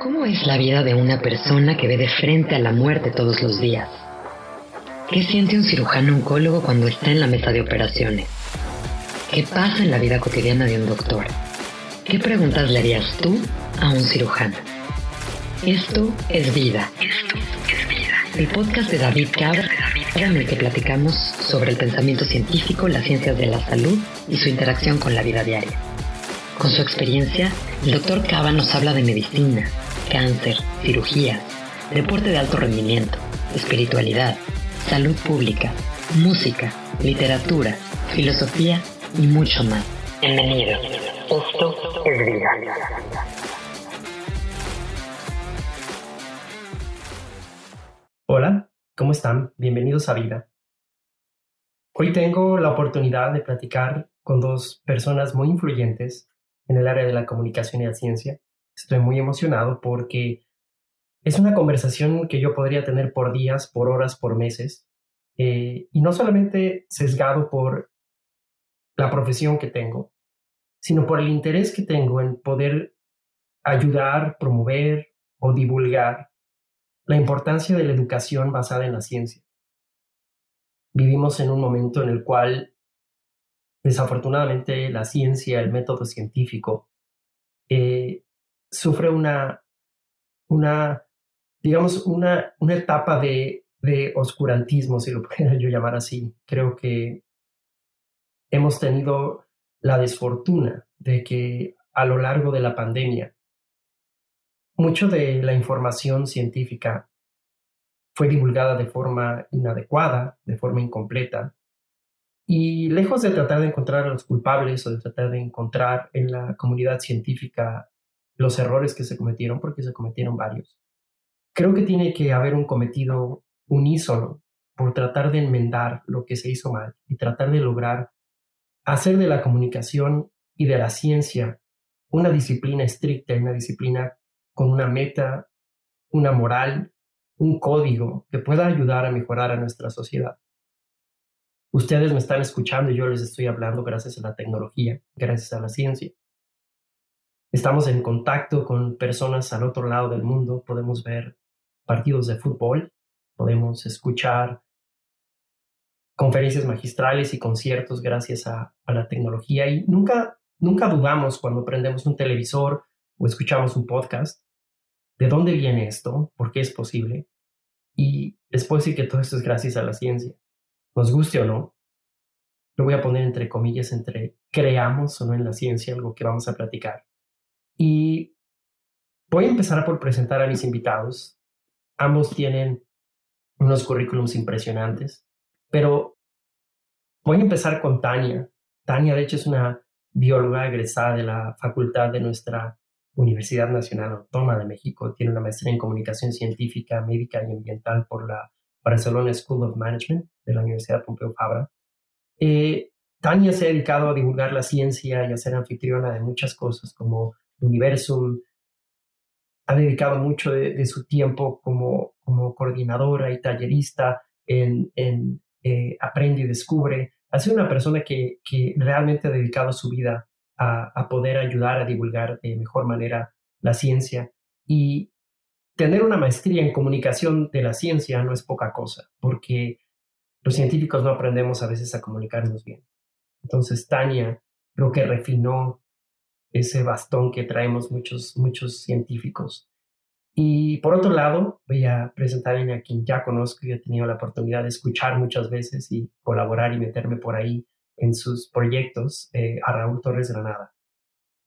¿Cómo es la vida de una persona que ve de frente a la muerte todos los días? ¿Qué siente un cirujano oncólogo cuando está en la mesa de operaciones? ¿Qué pasa en la vida cotidiana de un doctor? ¿Qué preguntas le harías tú a un cirujano? Esto es vida. Esto es vida. El podcast de David Cabra, en el que platicamos sobre el pensamiento científico, las ciencias de la salud y su interacción con la vida diaria. Con su experiencia, el doctor Cava nos habla de medicina, cáncer, cirugía, deporte de alto rendimiento, espiritualidad, salud pública, música, literatura, filosofía y mucho más. Bienvenido. Esto es vida. Hola, ¿cómo están? Bienvenidos a Vida. Hoy tengo la oportunidad de platicar con dos personas muy influyentes en el área de la comunicación y la ciencia Estoy muy emocionado porque es una conversación que yo podría tener por días, por horas, por meses, eh, y no solamente sesgado por la profesión que tengo, sino por el interés que tengo en poder ayudar, promover o divulgar la importancia de la educación basada en la ciencia. Vivimos en un momento en el cual, desafortunadamente, la ciencia, el método científico, eh, sufre una, una digamos, una, una etapa de, de oscurantismo, si lo pudiera yo llamar así. Creo que hemos tenido la desfortuna de que a lo largo de la pandemia, mucho de la información científica fue divulgada de forma inadecuada, de forma incompleta, y lejos de tratar de encontrar a los culpables o de tratar de encontrar en la comunidad científica los errores que se cometieron, porque se cometieron varios. Creo que tiene que haber un cometido unísono por tratar de enmendar lo que se hizo mal y tratar de lograr hacer de la comunicación y de la ciencia una disciplina estricta, una disciplina con una meta, una moral, un código que pueda ayudar a mejorar a nuestra sociedad. Ustedes me están escuchando y yo les estoy hablando gracias a la tecnología, gracias a la ciencia. Estamos en contacto con personas al otro lado del mundo, podemos ver partidos de fútbol, podemos escuchar conferencias magistrales y conciertos gracias a, la tecnología y nunca, nunca dudamos cuando prendemos un televisor o escuchamos un podcast de dónde viene esto, por qué es posible. Y les puedo decir que todo esto es gracias a la ciencia. Nos guste o no, lo voy a poner entre comillas entre creamos o no en la ciencia, algo que vamos a platicar. Y voy a empezar por presentar a mis invitados. Ambos tienen unos currículums impresionantes, pero voy a empezar con Tania. Tania, de hecho, es una bióloga egresada de la facultad de nuestra Universidad Nacional Autónoma de México. Tiene una maestría en comunicación científica, médica y ambiental por la Barcelona School of Management de la Universidad Pompeu Fabra. Eh, Tania se ha dedicado a divulgar la ciencia y a ser anfitriona de muchas cosas como Universum, ha dedicado mucho de, su tiempo como, como, coordinadora y tallerista en, en eh, Aprende y Descubre. Ha sido una persona que, que realmente ha dedicado su vida a, a, poder ayudar a divulgar de mejor manera la ciencia. Y tener una maestría en comunicación de la ciencia no es poca cosa, porque los científicos no aprendemos a veces a comunicarnos bien. Entonces, Tania creo que refinó ese bastón que traemos muchos, muchos científicos. Y por otro lado, voy a presentar a quien ya conozco y he tenido la oportunidad de escuchar muchas veces y colaborar y meterme por ahí en sus proyectos, eh, a Raúl Torres Granada.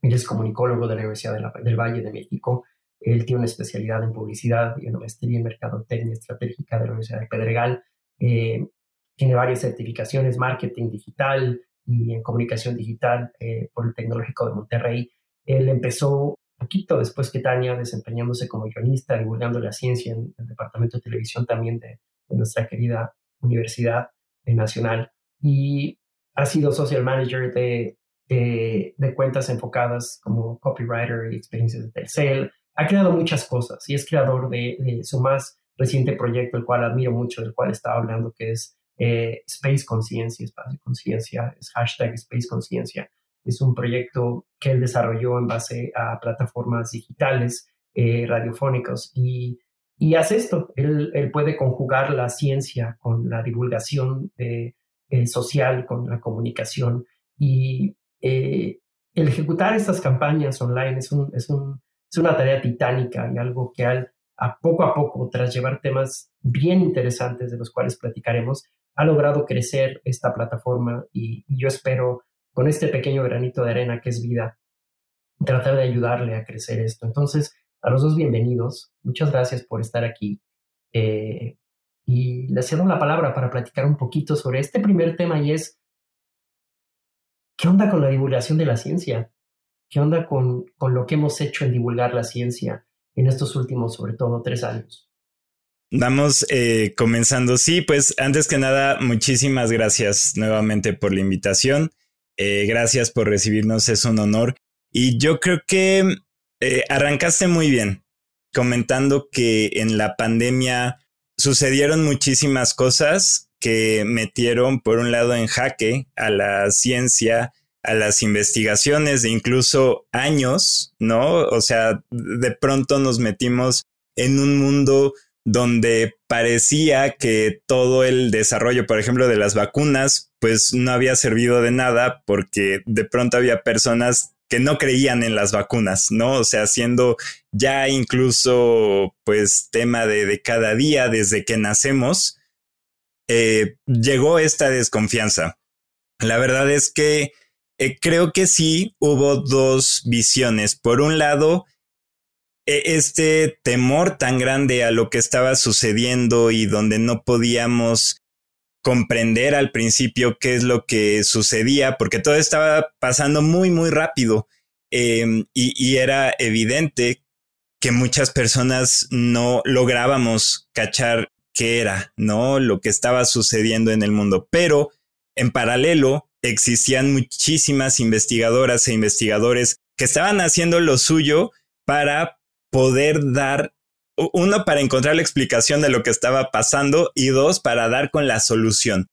Él es comunicólogo de la Universidad del Valle de México. Él tiene una especialidad en publicidad y una maestría en mercadotecnia estratégica de la Universidad de Pedregal. Eh, tiene varias certificaciones, marketing digital, y en comunicación digital eh, por el Tecnológico de Monterrey. Él empezó poquito después que Tania, desempeñándose como guionista, divulgando la ciencia en el departamento de televisión también de, nuestra querida Universidad Nacional. Y ha sido social manager de, de, cuentas enfocadas como copywriter y experiencias de Telcel. Ha creado muchas cosas y es creador de, de su más reciente proyecto, el cual admiro mucho, del cual estaba hablando, que es eh, Space Conciencia, Espacio Conciencia, es hashtag Space Conciencia. Es un proyecto que él desarrolló en base a plataformas digitales eh, radiofónicos. Y, y, hace esto, él, él, puede conjugar la ciencia con la divulgación eh, social, con la comunicación. Y el ejecutar estas campañas online es, un, es, un, es una tarea titánica y algo que al, a poco a poco, tras llevar temas bien interesantes de los cuales platicaremos, ha logrado crecer esta plataforma y, yo espero, con este pequeño granito de arena que es vida, tratar de ayudarle a crecer esto. Entonces, a los dos bienvenidos. Muchas gracias por estar aquí. Eh, y les cedo la palabra para platicar un poquito sobre este primer tema y es, ¿qué onda con la divulgación de la ciencia? ¿Qué onda con, con lo que hemos hecho en divulgar la ciencia en estos últimos, sobre todo, tres años? Vamos eh, comenzando. Sí, pues antes que nada, muchísimas gracias nuevamente por la invitación. Eh, gracias por recibirnos, es un honor. Y yo creo que eh, arrancaste muy bien comentando que en la pandemia sucedieron muchísimas cosas que metieron, por un lado, en jaque a la ciencia, a las investigaciones de incluso años, ¿no? O sea, de pronto nos metimos en un mundo donde parecía que todo el desarrollo, por ejemplo, de las vacunas, pues no había servido de nada porque de pronto había personas que no creían en las vacunas, ¿no? O sea, siendo ya incluso pues tema de, cada día desde que nacemos, eh, llegó esta desconfianza. La verdad es que eh, creo que sí hubo dos visiones. Por un lado, este temor tan grande a lo que estaba sucediendo y donde no podíamos comprender al principio qué es lo que sucedía, porque todo estaba pasando muy, muy rápido em, y, era evidente que muchas personas no lográbamos cachar qué era, ¿no? Lo que estaba sucediendo en el mundo. Pero en paralelo existían muchísimas investigadoras e investigadores que estaban haciendo lo suyo para poder dar, uno, para encontrar la explicación de lo que estaba pasando y dos, para dar con la solución.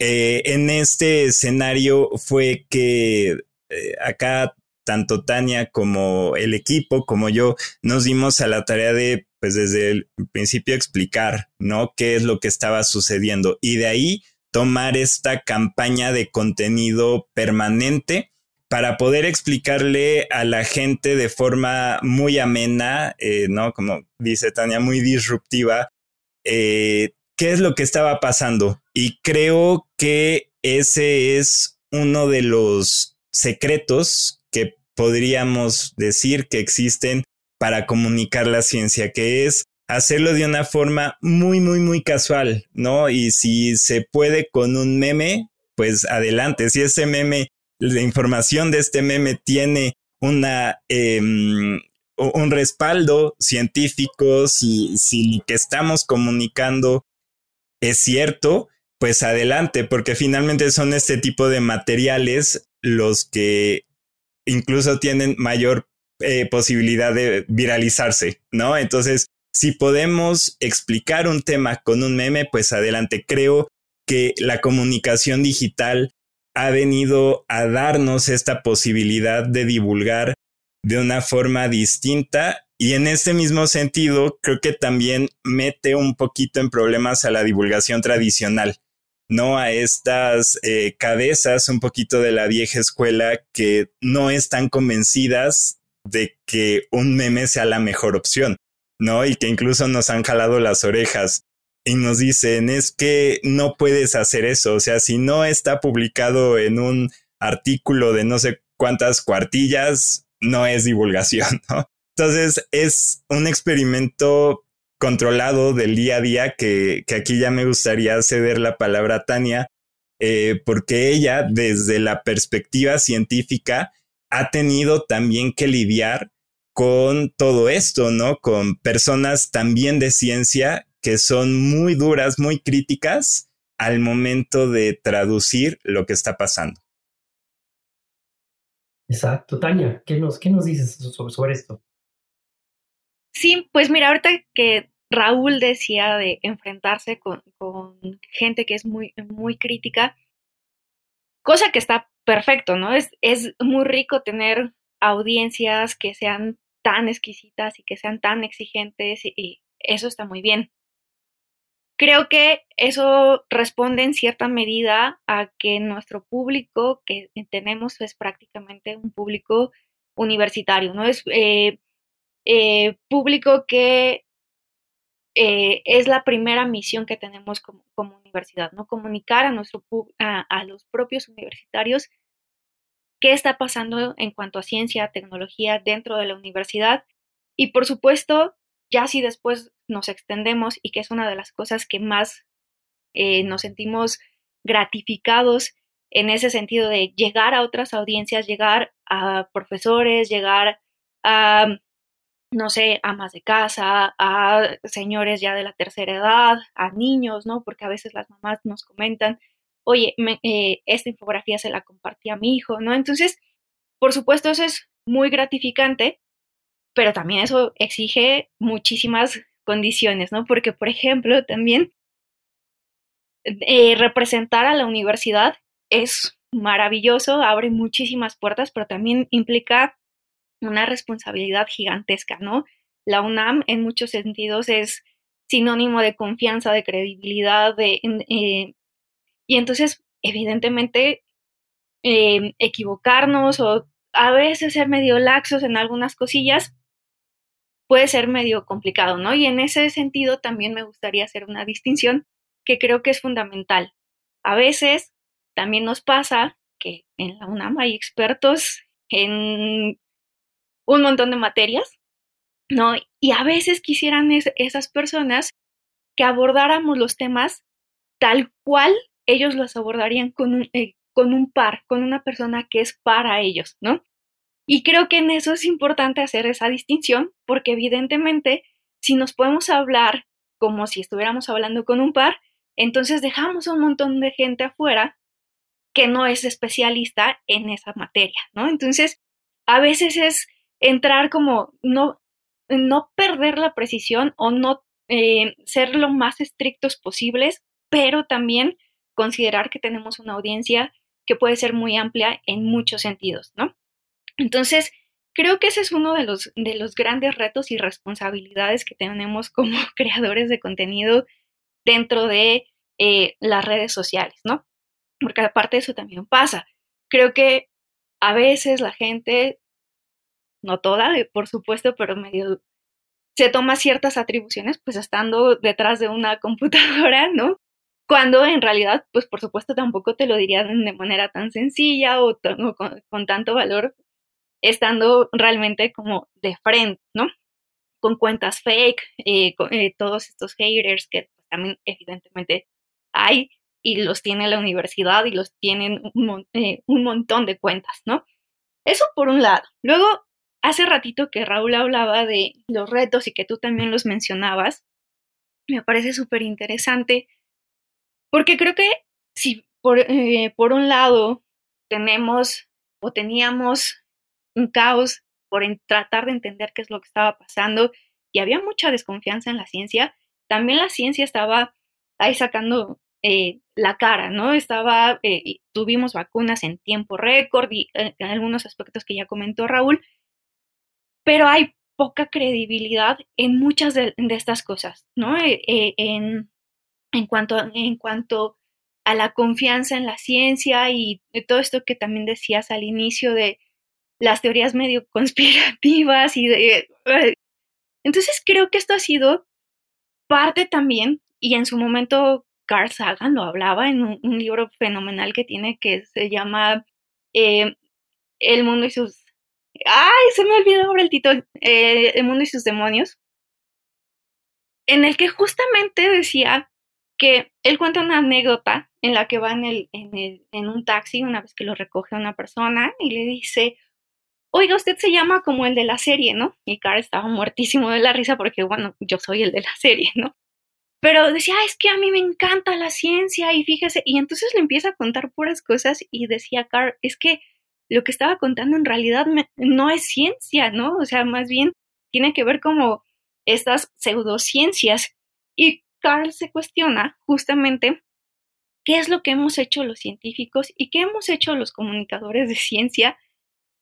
Eh, en este escenario fue que eh, acá tanto Tania como el equipo, como yo, nos dimos a la tarea de, pues desde el principio explicar, ¿no? ¿Qué es lo que estaba sucediendo? Y de ahí tomar esta campaña de contenido permanente para poder explicarle a la gente de forma muy amena, eh, ¿no? Como dice Tania, muy disruptiva, eh, qué es lo que estaba pasando. Y creo que ese es uno de los secretos que podríamos decir que existen para comunicar la ciencia, que es hacerlo de una forma muy, muy, muy casual, ¿no? Y si se puede con un meme, pues adelante. Si ese meme la información de este meme tiene una, em, un respaldo científico, si, si lo que estamos comunicando es cierto, pues adelante, porque finalmente son este tipo de materiales los que incluso tienen mayor eh, posibilidad de viralizarse, ¿no? Entonces, si podemos explicar un tema con un meme, pues adelante. Creo que la comunicación digital ha venido a darnos esta posibilidad de divulgar de una forma distinta. Y en este mismo sentido creo que también mete un poquito en problemas a la divulgación tradicional, no a estas eh, cabezas un poquito de la vieja escuela que no están convencidas de que un meme sea la mejor opción, ¿no? Y que incluso nos han jalado las orejas y nos dicen es que no puedes hacer eso, o sea, si no está publicado en un artículo de no sé cuántas cuartillas, no es divulgación, ¿no? Entonces es un experimento controlado del día a día que, que aquí ya me gustaría ceder la palabra a Tania, eh, porque ella desde la perspectiva científica ha tenido también que lidiar con todo esto, ¿no? Con personas también de ciencia que son muy duras, muy críticas al momento de traducir lo que está pasando. Exacto. Tania, ¿qué nos, qué nos dices sobre, esto? Sí, pues mira, ahorita que Raúl decía de enfrentarse con, con, gente que es muy, muy crítica, cosa que está perfecto, ¿no? Es, es muy rico tener audiencias que sean tan exquisitas y que sean tan exigentes y eso está muy bien. Creo que eso responde en cierta medida a que nuestro público que tenemos es prácticamente un público universitario, ¿no? Es eh, eh, público que eh, es la primera misión que tenemos como, universidad, ¿no? Comunicar a, nuestro, a, los propios universitarios qué está pasando en cuanto a ciencia, tecnología dentro de la universidad y por supuesto, ya si después nos extendemos y que es una de las cosas que más eh, nos sentimos gratificados en ese sentido de llegar a otras audiencias, llegar a profesores, llegar a, no sé, amas de casa, a señores ya de la tercera edad, a niños, ¿no? Porque a veces las mamás nos comentan, oye, eh, esta infografía se la compartí a mi hijo, ¿no? Entonces, por supuesto, eso es muy gratificante, pero también eso exige muchísimas condiciones, ¿no? Porque, por ejemplo, también eh, representar a la universidad es maravilloso, abre muchísimas puertas, pero también implica una responsabilidad gigantesca, ¿no? La UNAM en muchos sentidos es sinónimo de confianza, de credibilidad, eh, y entonces, evidentemente, em, equivocarnos o a veces ser medio laxos en algunas cosillas, puede ser medio complicado, ¿no? Y en ese sentido también me gustaría hacer una distinción que creo que es fundamental. A veces también nos pasa que en la UNAM hay expertos en un montón de materias, ¿no? Y a veces quisieran esas personas que abordáramos los temas tal cual ellos los abordarían con un, eh, con un par, con una persona que es para ellos, ¿no? Y creo que en eso es importante hacer esa distinción, porque evidentemente, si nos podemos hablar como si estuviéramos hablando con un par, entonces dejamos a un montón de gente afuera que no es especialista en esa materia, ¿no? Entonces, a veces es entrar como no, no perder la precisión o no eh, ser lo más estrictos posibles, pero también considerar que tenemos una audiencia que puede ser muy amplia en muchos sentidos, ¿no? Entonces, creo que ese es uno de los, de los grandes retos y responsabilidades que tenemos como creadores de contenido dentro de eh, las redes sociales, ¿no? Porque aparte de eso también pasa. Creo que a veces la gente, no toda, eh, por supuesto, pero medio se toma ciertas atribuciones pues estando detrás de una computadora, ¿no? Cuando en realidad, pues por supuesto tampoco te lo dirían de manera tan sencilla o, con, tanto valor estando realmente como de frente, ¿no? Con cuentas fake, eh, con, eh, todos estos haters que también evidentemente hay y los tiene la universidad y los tienen un, eh, un montón de cuentas, ¿no? Eso por un lado. Luego, hace ratito que Raúl hablaba de los retos y que tú también los mencionabas, me parece súper interesante porque creo que si por, por un lado tenemos o teníamos un caos por tratar de entender qué es lo que estaba pasando y había mucha desconfianza en la ciencia, también la ciencia estaba ahí sacando eh, la cara, ¿no? Estaba, eh, tuvimos vacunas en tiempo récord y en eh, algunos aspectos que ya comentó Raúl, pero hay poca credibilidad en muchas de, estas cosas, ¿no? en, en, cuanto, en cuanto a la confianza en la ciencia y todo esto que también decías al inicio de las teorías medio conspirativas y de... Entonces creo que esto ha sido parte también, y en su momento Carl Sagan lo hablaba en un, libro fenomenal que tiene que se llama eh, El mundo y sus... ¡Ay! Se me olvidó ahora el título. Eh, el mundo y sus demonios. En el que justamente decía que él cuenta una anécdota en la que va en, el, en, el, en un taxi una vez que lo recoge una persona y le dice, oiga, usted se llama como el de la serie, ¿no? Y Carl estaba muertísimo de la risa porque, bueno, yo soy el de la serie, ¿no? Pero decía, es que a mí me encanta la ciencia y fíjese, y entonces le empieza a contar puras cosas y decía Carl, es que lo que estaba contando en realidad no es ciencia, ¿no? O sea, más bien tiene que ver como estas pseudociencias. Y Carl se cuestiona justamente qué es lo que hemos hecho los científicos y qué hemos hecho los comunicadores de ciencia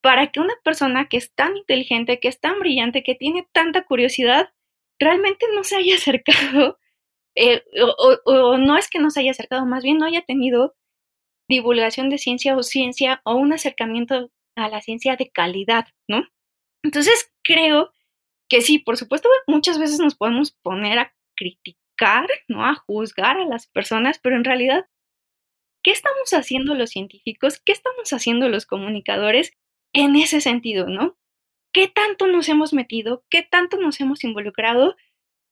para que una persona que es tan inteligente, que es tan brillante, que tiene tanta curiosidad, realmente no se haya acercado, eh, o, no es que no se haya acercado, más bien no haya tenido divulgación de ciencia o ciencia o un acercamiento a la ciencia de calidad, ¿no? Entonces creo que sí, por supuesto, muchas veces nos podemos poner a criticar, ¿no? A juzgar a las personas, pero en realidad, ¿qué estamos haciendo los científicos? ¿Qué estamos haciendo los comunicadores en ese sentido, ¿no? ¿Qué tanto nos hemos metido? ¿Qué tanto nos hemos involucrado?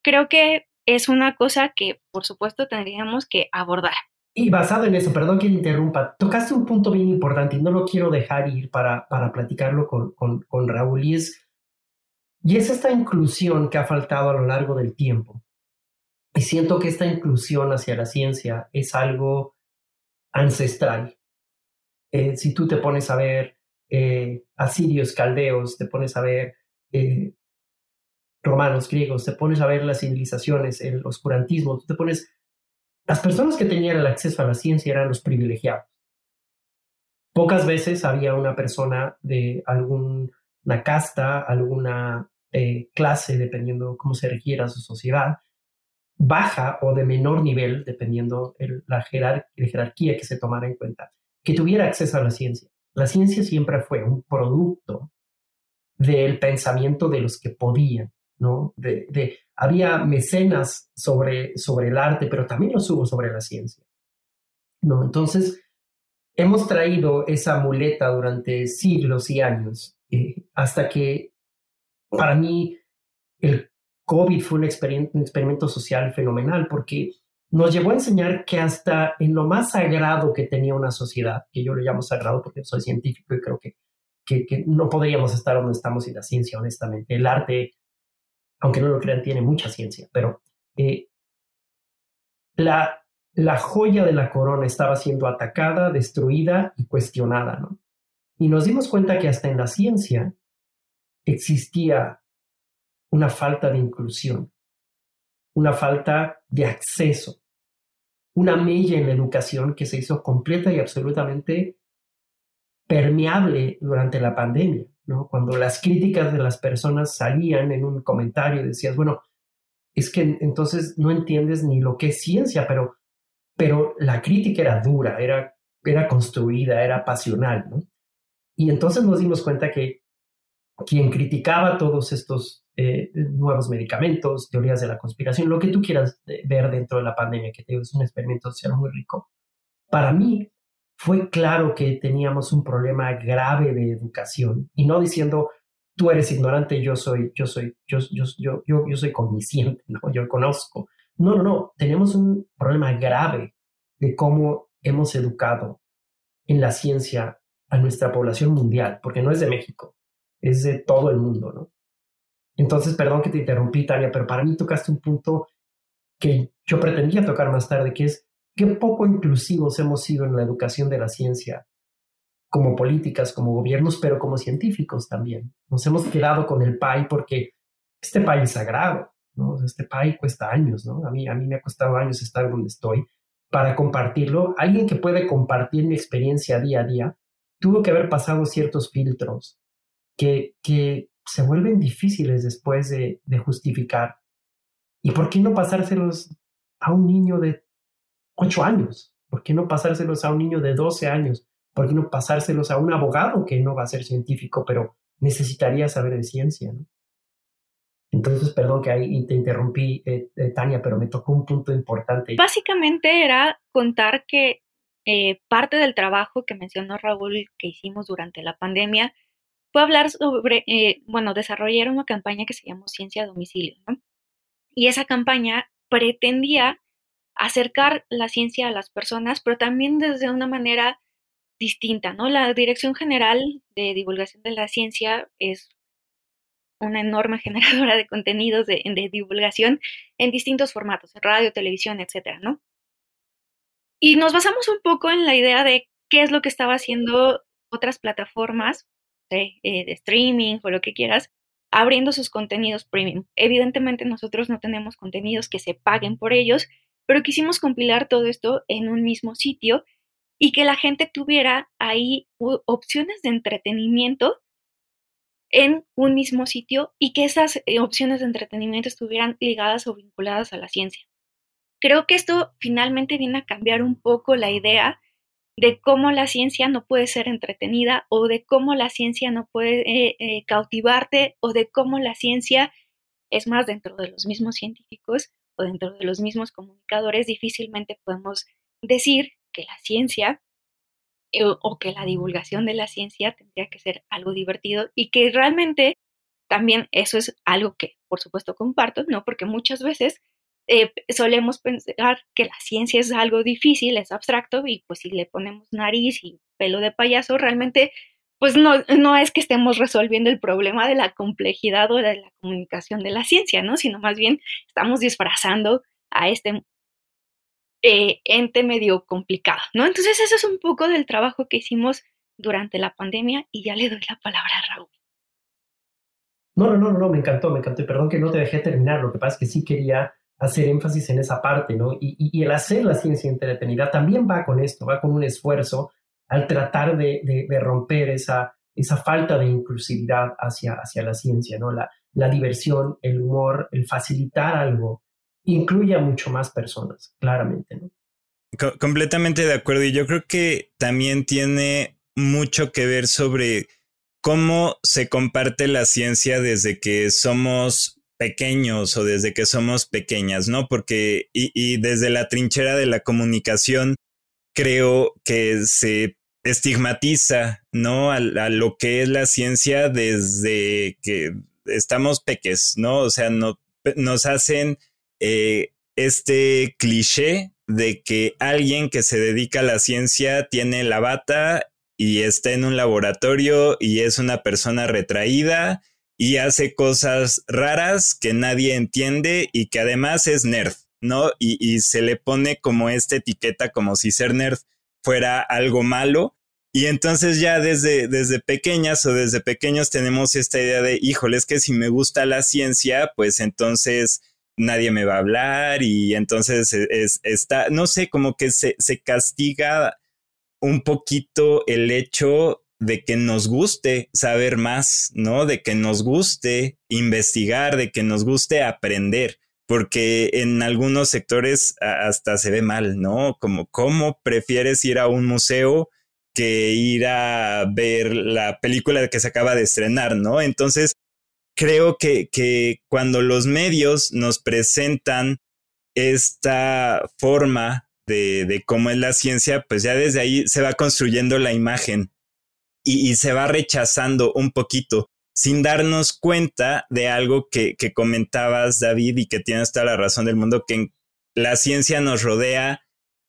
Creo que es una cosa que, por supuesto, tendríamos que abordar. Y basado en eso, perdón que interrumpa, tocaste un punto bien importante y no lo quiero dejar ir para, para platicarlo con, con, con Raúl y es, y es esta inclusión que ha faltado a lo largo del tiempo. Y siento que esta inclusión hacia la ciencia es algo ancestral. Eh, si tú te pones a ver eh, asirios, caldeos, te pones a ver eh, romanos, griegos, te pones a ver las civilizaciones, el oscurantismo, te pones las personas que tenían el acceso a la ciencia eran los privilegiados. Pocas veces había una persona de alguna casta, alguna eh, clase, dependiendo cómo se requiera su sociedad, baja o de menor nivel, dependiendo la, jerarquía que se tomara en cuenta, que tuviera acceso a la ciencia. La ciencia siempre fue un producto del pensamiento de los que podían, ¿no? Había mecenas sobre, sobre el arte, pero también los hubo sobre la ciencia, ¿no? Entonces, hemos traído esa muleta durante siglos y años, eh, hasta que para mí el COVID fue un experimento social fenomenal, porque nos llevó a enseñar que hasta en lo más sagrado que tenía una sociedad, que yo lo llamo sagrado porque soy científico y creo que, que, no podríamos estar donde estamos sin la ciencia, honestamente. El arte aunque no lo crean, tiene mucha ciencia, pero eh, la, la joya de la corona estaba siendo atacada, destruida y cuestionada, ¿no? Y nos dimos cuenta que hasta en la ciencia existía una falta de inclusión, una falta de acceso, una mella en la educación que se hizo completa y absolutamente permeable durante la pandemia. Cuando las críticas de las personas salían en un comentario y decías, bueno, es que entonces no entiendes ni lo que es ciencia, pero, pero la crítica era dura, era, era construida, era pasional, ¿no? Y entonces nos dimos cuenta que quien criticaba todos estos eh, nuevos medicamentos, teorías de la conspiración, lo que tú quieras ver dentro de la pandemia, que es un experimento social muy rico, para mí fue claro que teníamos un problema grave de educación y no diciendo tú eres ignorante, yo soy, yo soy, yo, yo, yo, yo, yo soy consciente, ¿no? yo conozco. No, no, no, tenemos un problema grave de cómo hemos educado en la ciencia a nuestra población mundial, porque no es de México, es de todo el mundo, ¿no? Entonces, perdón que te interrumpí, Tania, pero para mí tocaste un punto que yo pretendía tocar más tarde, que es qué poco inclusivos hemos sido en la educación de la ciencia, como políticas, como gobiernos, pero como científicos también. Nos hemos quedado con el PAI porque este PAI es sagrado, ¿no? Este PAI cuesta años, ¿no? A mí, a mí me ha costado años estar donde estoy para compartirlo. Alguien que puede compartir mi experiencia día a día tuvo que haber pasado ciertos filtros que, que se vuelven difíciles después de, justificar. ¿Y por qué no pasárselos a un niño de ocho años? ¿Por qué no pasárselos a un niño de 12 años? ¿Por qué no pasárselos a un abogado que no va a ser científico, pero necesitaría saber de ciencia? Entonces, perdón que ahí te interrumpí, eh, eh, Tania, pero me tocó un punto importante. Básicamente era contar que eh, parte del trabajo que mencionó Raúl que hicimos durante la pandemia fue hablar sobre, bueno, desarrollar una campaña que se llamó Ciencia a Domicilio, ¿no? Y esa campaña pretendía acercar la ciencia a las personas, pero también desde una manera distinta, ¿no? La Dirección General de Divulgación de la Ciencia es una enorme generadora de contenidos de, divulgación en distintos formatos, radio, televisión, etcétera, ¿no? Y nos basamos un poco en la idea de qué es lo que estaba haciendo otras plataformas eh, de streaming o lo que quieras, abriendo sus contenidos premium. Evidentemente nosotros no tenemos contenidos que se paguen por ellos, pero quisimos compilar todo esto en un mismo sitio y que la gente tuviera ahí opciones de entretenimiento en un mismo sitio y que esas eh, opciones de entretenimiento estuvieran ligadas o vinculadas a la ciencia. Creo que esto finalmente viene a cambiar un poco la idea de cómo la ciencia no puede ser entretenida o de cómo la ciencia no puede eh, eh, cautivarte o de cómo la ciencia, es más, dentro de los mismos científicos o dentro de los mismos comunicadores, difícilmente podemos decir que la ciencia o que la divulgación de la ciencia tendría que ser algo divertido y que realmente también eso es algo que por supuesto comparto, ¿no? Porque muchas veces eh, solemos pensar que la ciencia es algo difícil, es abstracto y pues si le ponemos nariz y pelo de payaso, realmente pues no, no es que estemos resolviendo el problema de la complejidad o de la comunicación de la ciencia, ¿no? Sino más bien estamos disfrazando a este eh, ente medio complicado, ¿no? Entonces eso es un poco del trabajo que hicimos durante la pandemia y ya le doy la palabra a Raúl. No, no, no, no, me encantó, me encantó. Perdón que no te dejé terminar, lo que pasa es que sí quería hacer énfasis en esa parte, ¿no? Y, el hacer la ciencia entretenida también va con esto, va con un esfuerzo al tratar de, romper esa, esa falta de inclusividad hacia, hacia la ciencia, ¿no? La, la diversión, el humor, el facilitar algo incluye a mucho más personas, claramente, ¿no? completamente de acuerdo. Y yo creo que también tiene mucho que ver sobre cómo se comparte la ciencia desde que somos pequeños o desde que somos pequeñas, ¿no? Porque, y, desde la trinchera de la comunicación, creo que se estigmatiza, ¿no? A, lo que es la ciencia desde que estamos peques, ¿no? O sea, no, nos hacen eh, este cliché de que alguien que se dedica a la ciencia tiene la bata y está en un laboratorio y es una persona retraída y hace cosas raras que nadie entiende y que además es nerd, ¿no? Y, se le pone como esta etiqueta como si ser nerd fuera algo malo. Y entonces ya desde, desde pequeñas o desde pequeños tenemos esta idea de, híjole, es que si me gusta la ciencia, pues entonces nadie me va a hablar y entonces e, es, está, no sé, como que se, se castiga un poquito el hecho de que nos guste saber más, ¿no? De que nos guste investigar, de que nos guste aprender, porque en algunos sectores hasta se ve mal, ¿no? Como cómo prefieres ir a un museo que ir a ver la película que se acaba de estrenar, ¿no? Entonces, creo que, que cuando los medios nos presentan esta forma de, de cómo es la ciencia, pues ya desde ahí se va construyendo la imagen y, se va rechazando un poquito sin darnos cuenta de algo que, que, comentabas, David, y que tienes toda la razón del mundo, que la ciencia nos rodea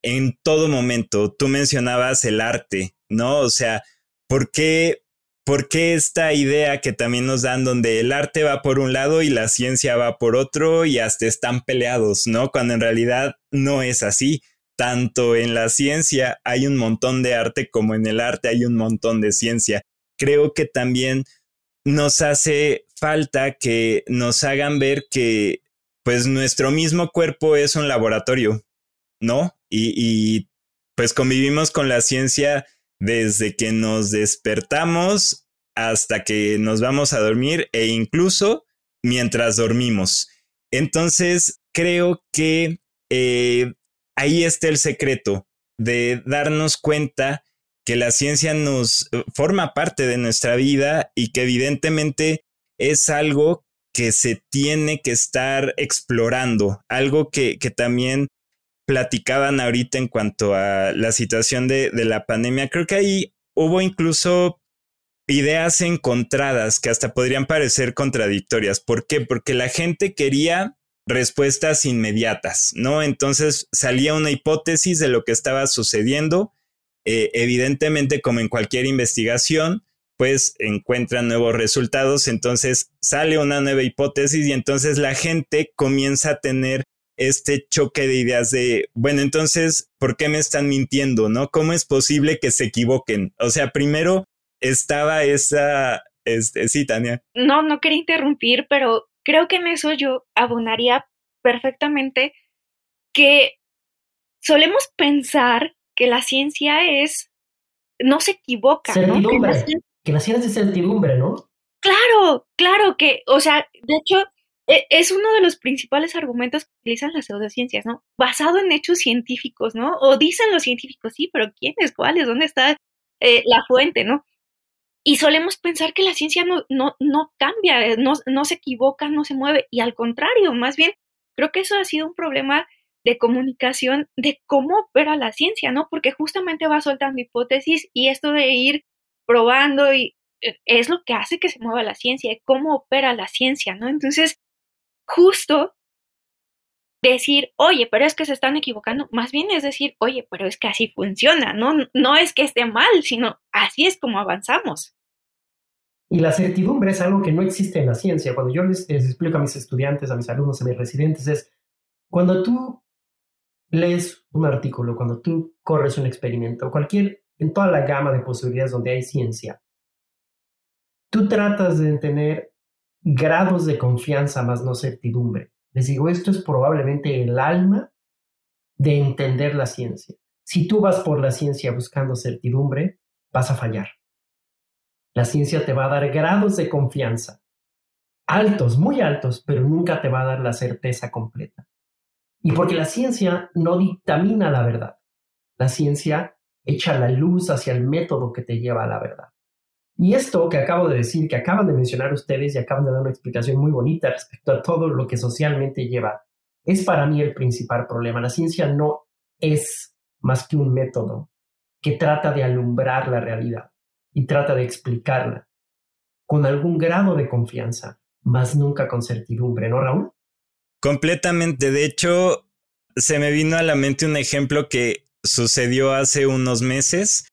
en todo momento. Tú mencionabas el arte, ¿no? O sea, ¿por qué, ¿por qué esta idea que también nos dan donde el arte va por un lado y la ciencia va por otro y hasta están peleados, ¿no? Cuando en realidad no es así tanto en la ciencia hay un montón de arte como en el arte hay un montón de ciencia. Creo que también nos hace falta que nos hagan ver que pues nuestro mismo cuerpo es un laboratorio, ¿no? Y, y pues convivimos con la ciencia desde que nos despertamos hasta que nos vamos a dormir e incluso mientras dormimos. Entonces, creo que eh, ahí está el secreto de darnos cuenta que la ciencia nos eh, forma parte de nuestra vida y que evidentemente es algo que se tiene que estar explorando, algo que, que también platicaban ahorita en cuanto a la situación de, de la pandemia. Creo que ahí hubo incluso ideas encontradas que hasta podrían parecer contradictorias. ¿Por qué? Porque la gente quería respuestas inmediatas, ¿no? Entonces salía una hipótesis de lo que estaba sucediendo. Eh, evidentemente, como en cualquier investigación, pues encuentran nuevos resultados, entonces sale una nueva hipótesis y entonces la gente comienza a tener este choque de ideas de, bueno, entonces, ¿por qué me están mintiendo? ¿No? ¿Cómo es posible que se equivoquen? O sea, primero estaba esa, este, sí, Tania. No, no quería interrumpir, pero creo que en eso yo abonaría perfectamente que solemos pensar que la ciencia es, no se equivoca. Certidumbre. Que la ciencia es certidumbre, ¿no? Claro, claro que, o sea, de hecho, e, es uno de los principales argumentos que utilizan las pseudociencias, ¿no? Basado en hechos científicos, ¿no? O dicen los científicos, sí, pero ¿quiénes? ¿Cuáles? ¿Dónde está eh, la fuente, ¿no? Y solemos pensar que la ciencia no, no, no cambia, no, no se equivoca, no se mueve. Y al contrario, más bien, creo que eso ha sido un problema de comunicación de cómo opera la ciencia, ¿no? Porque justamente va soltando hipótesis y esto de ir probando y eh, es lo que hace que se mueva la ciencia, cómo opera la ciencia, ¿no? Entonces, justo decir, oye, pero es que se están equivocando, más bien es decir, oye, pero es que así funciona, ¿no? No es que esté mal, sino así es como avanzamos. Y la certidumbre es algo que no existe en la ciencia. Cuando yo les, explico a mis estudiantes, a mis alumnos, a mis residentes, es cuando tú lees un artículo, cuando tú corres un experimento, cualquier, en toda la gama de posibilidades donde hay ciencia, tú tratas de tener grados de confianza más no certidumbre. Les digo, esto es probablemente el alma de entender la ciencia. Si tú vas por la ciencia buscando certidumbre, vas a fallar. La ciencia te va a dar grados de confianza, altos, muy altos, pero nunca te va a dar la certeza completa. Y porque la ciencia no dictamina la verdad, la ciencia echa la luz hacia el método que te lleva a la verdad. Y esto que acabo de decir, que acaban de mencionar ustedes y acaban de dar una explicación muy bonita respecto a todo lo que socialmente lleva, es para mí el principal problema. La ciencia no es más que un método que trata de alumbrar la realidad y trata de explicarla con algún grado de confianza, más nunca con certidumbre, ¿no, Raúl? Completamente. De hecho, se me vino a la mente un ejemplo que sucedió hace unos meses.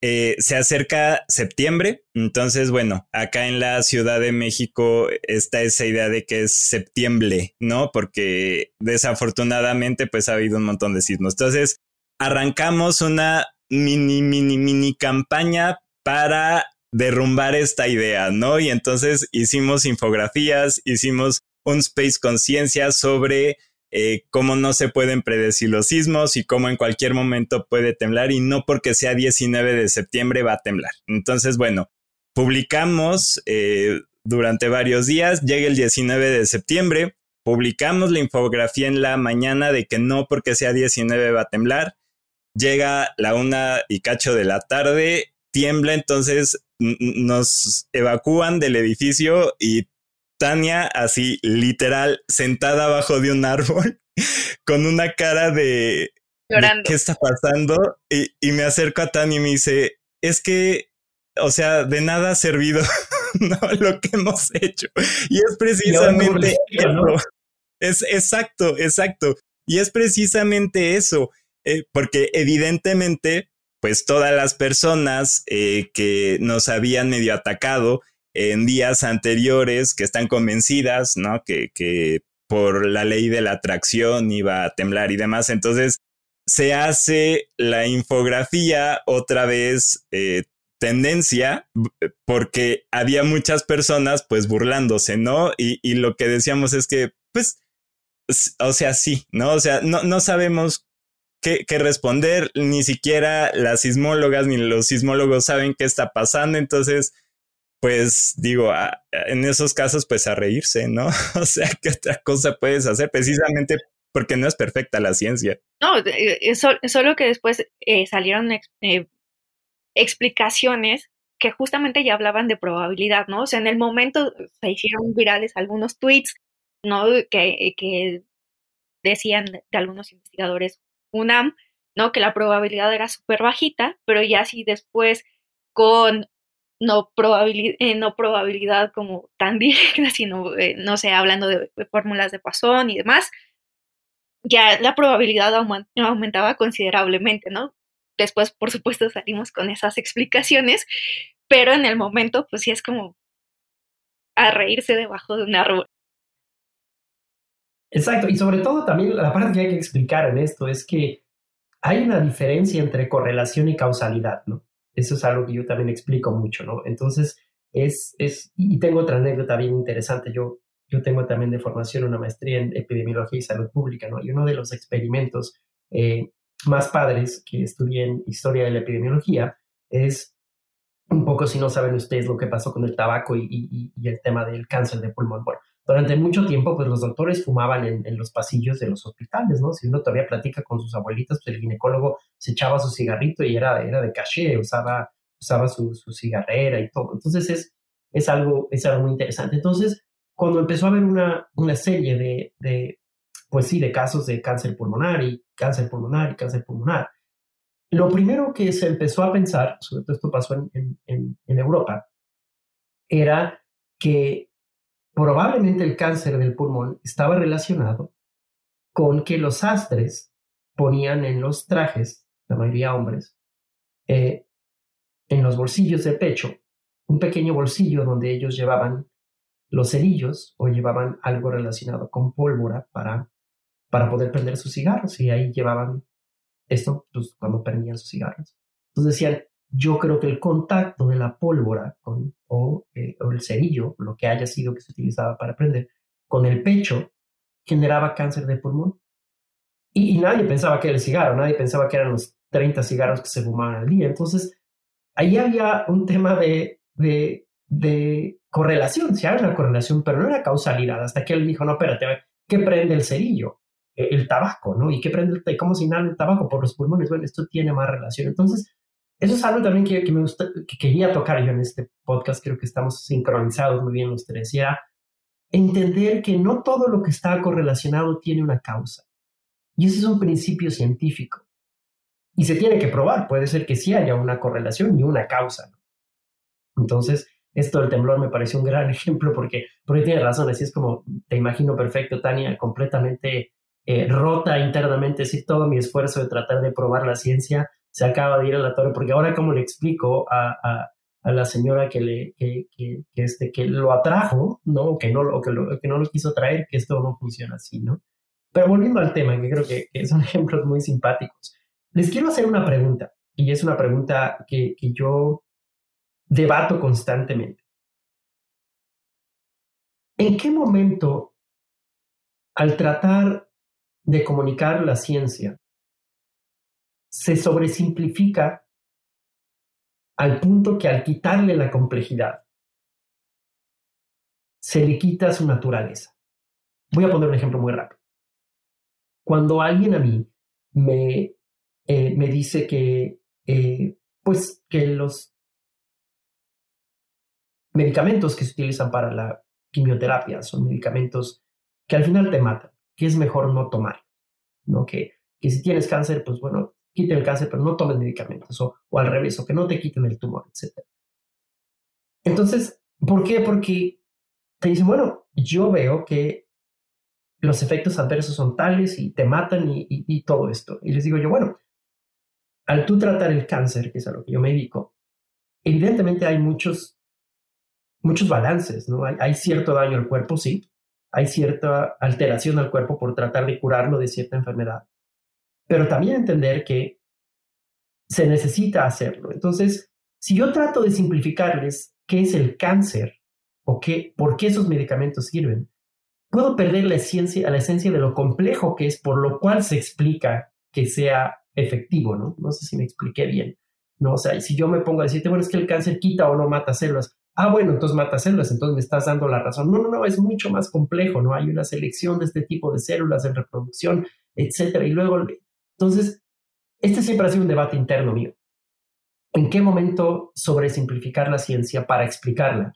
Eh, se acerca septiembre, entonces bueno, acá en la Ciudad de México está esa idea de que es septiembre, ¿no? Porque desafortunadamente pues ha habido un montón de sismos. Entonces arrancamos una mini, mini, mini campaña para derrumbar esta idea, ¿no? Y entonces hicimos infografías, hicimos un space conciencia sobre eh, cómo no se pueden predecir los sismos y cómo en cualquier momento puede temblar y no porque sea 19 de septiembre va a temblar. Entonces, bueno, publicamos eh, durante varios días, llega el 19 de septiembre, publicamos la infografía en la mañana de que no porque sea 19 va a temblar, llega la una y cacho de la tarde, tiembla, entonces nos evacúan del edificio y Tania así literal sentada abajo de un árbol con una cara de, ¿qué está pasando? Y, y, me acerco a Tania y me dice, es que, o sea, de nada ha servido ¿no? lo que hemos hecho. Y es precisamente eso. Es exacto, exacto. Y es precisamente eso, eh, porque evidentemente pues todas las personas eh, que nos habían medio atacado en días anteriores, que están convencidas, ¿no? Que, que por la ley de la atracción iba a temblar y demás. Entonces se hace la infografía otra vez eh, tendencia porque había muchas personas pues burlándose, ¿no? Y, y, lo que decíamos es que pues, o sea, sí, ¿no? O sea, no, no sabemos qué, responder, ni siquiera las sismólogas ni los sismólogos saben qué está pasando, entonces, pues digo, en esos casos, pues a reírse, ¿no? o sea, ¿qué otra cosa puedes hacer? Precisamente porque no es perfecta la ciencia. No, es solo que después eh, salieron eh, explicaciones que justamente ya hablaban de probabilidad, ¿no? O sea, en el momento se hicieron virales algunos tweets, ¿no? Que, que decían de algunos investigadores UNAM, ¿no? Que la probabilidad era súper bajita, pero ya si después con no, probabilidad, eh, no probabilidad como tan directa, sino, eh, no sé, hablando de, fórmulas de Poisson y demás, ya la probabilidad aumentaba considerablemente, ¿no? Después, por supuesto, salimos con esas explicaciones, pero en el momento, pues sí es como a reírse debajo de un árbol. Exacto, y sobre todo también la parte que hay que explicar en esto es que hay una diferencia entre correlación y causalidad, ¿no? Eso es algo que yo también explico mucho, ¿no? Entonces, es, es y tengo otra anécdota bien interesante, yo, yo tengo también de formación una maestría en epidemiología y salud pública, ¿no? Y uno de los experimentos eh, más padres que estudié en historia de la epidemiología es un poco si no saben ustedes lo que pasó con el tabaco y, el tema del cáncer de pulmón. Bueno, durante mucho tiempo, pues los doctores fumaban en, los pasillos de los hospitales, ¿no? Si uno todavía platica con sus abuelitas, pues el ginecólogo se echaba su cigarrito y era, era de caché, usaba, usaba su, su cigarrera y todo. Entonces es, es, algo, es algo muy interesante. Entonces, cuando empezó a haber una, una serie de, de, pues sí, de casos de cáncer pulmonar y cáncer pulmonar y cáncer pulmonar, lo primero que se empezó a pensar, sobre todo esto pasó en, en, en Europa, era que probablemente el cáncer del pulmón estaba relacionado con que los astres ponían en los trajes, la mayoría hombres, eh, en los bolsillos del pecho, un pequeño bolsillo donde ellos llevaban los cerillos o llevaban algo relacionado con pólvora para, para poder prender sus cigarros y ahí llevaban esto pues, cuando prendían sus cigarros. Entonces decían, yo creo que el contacto de la pólvora eh, o, el cerillo, lo que haya sido que se utilizaba para prender, con el pecho, generaba cáncer de pulmón. Y, nadie pensaba que era el cigarro, nadie pensaba que eran los 30 cigarros que se fumaban al día. Entonces, ahí había un tema de, de, correlación, si hay una correlación, pero no era causalidad, hasta que él dijo, no, espérate, ¿qué prende el cerillo? Eh, el tabaco, ¿no? ¿Y qué prende el, cómo se inhala el tabaco? Por los pulmones. Bueno, esto tiene más relación. Entonces, eso es algo también que, me gusta, que quería tocar yo en este podcast. Creo que estamos sincronizados muy bien los tres. Y era entender que no todo lo que está correlacionado tiene una causa. Y ese es un principio científico. Y se tiene que probar. Puede ser que sí haya una correlación y una causa. Entonces, esto del temblor me parece un gran ejemplo porque, porque tiene razón. Así es como te imagino perfecto, Tania, completamente eh, rota internamente, sí, todo mi esfuerzo de tratar de probar la ciencia se acaba de ir a la torre, porque ahora cómo le explico a, a, a la señora que, le, que, que, este, que lo atrajo, ¿no? Que no, lo, que no lo quiso traer, que esto no funciona así, ¿no? Pero volviendo al tema, que creo que, que son ejemplos muy simpáticos, les quiero hacer una pregunta, y es una pregunta que, que yo debato constantemente. ¿En qué momento, al tratar de comunicar la ciencia se sobresimplifica al punto que al quitarle la complejidad se le quita su naturaleza. Voy a poner un ejemplo muy rápido. Cuando alguien a mí me, eh, me dice que, eh, pues, que los medicamentos que se utilizan para la quimioterapia son medicamentos que al final te matan que es mejor no tomar, ¿no? Que, que si tienes cáncer, pues bueno, quiten el cáncer, pero no tomes medicamentos, o, al revés, o que no te quiten el tumor, etc. Entonces, ¿por qué? Porque te dicen, bueno, yo veo que los efectos adversos son tales y te matan y, y, todo esto. Y les digo yo, bueno, al tú tratar el cáncer, que es a lo que yo me dedico, evidentemente hay muchos, muchos balances, ¿no? Hay, hay cierto daño al cuerpo, sí, hay cierta alteración al cuerpo por tratar de curarlo de cierta enfermedad. Pero también entender que se necesita hacerlo. Entonces, si yo trato de simplificarles qué es el cáncer o qué, por qué esos medicamentos sirven, puedo perder la esencia, la esencia de lo complejo que es, por lo cual se explica que sea efectivo, ¿no? No sé si me expliqué bien. ¿no? O sea, si yo me pongo a decirte, bueno, es que el cáncer quita o no mata células, ah, bueno, entonces mata células, entonces me estás dando la razón. No, no, no, es mucho más complejo, ¿no? Hay una selección de este tipo de células en reproducción, etcétera. Y luego, entonces, este siempre ha sido un debate interno mío. ¿En qué momento sobresimplificar la ciencia para explicarla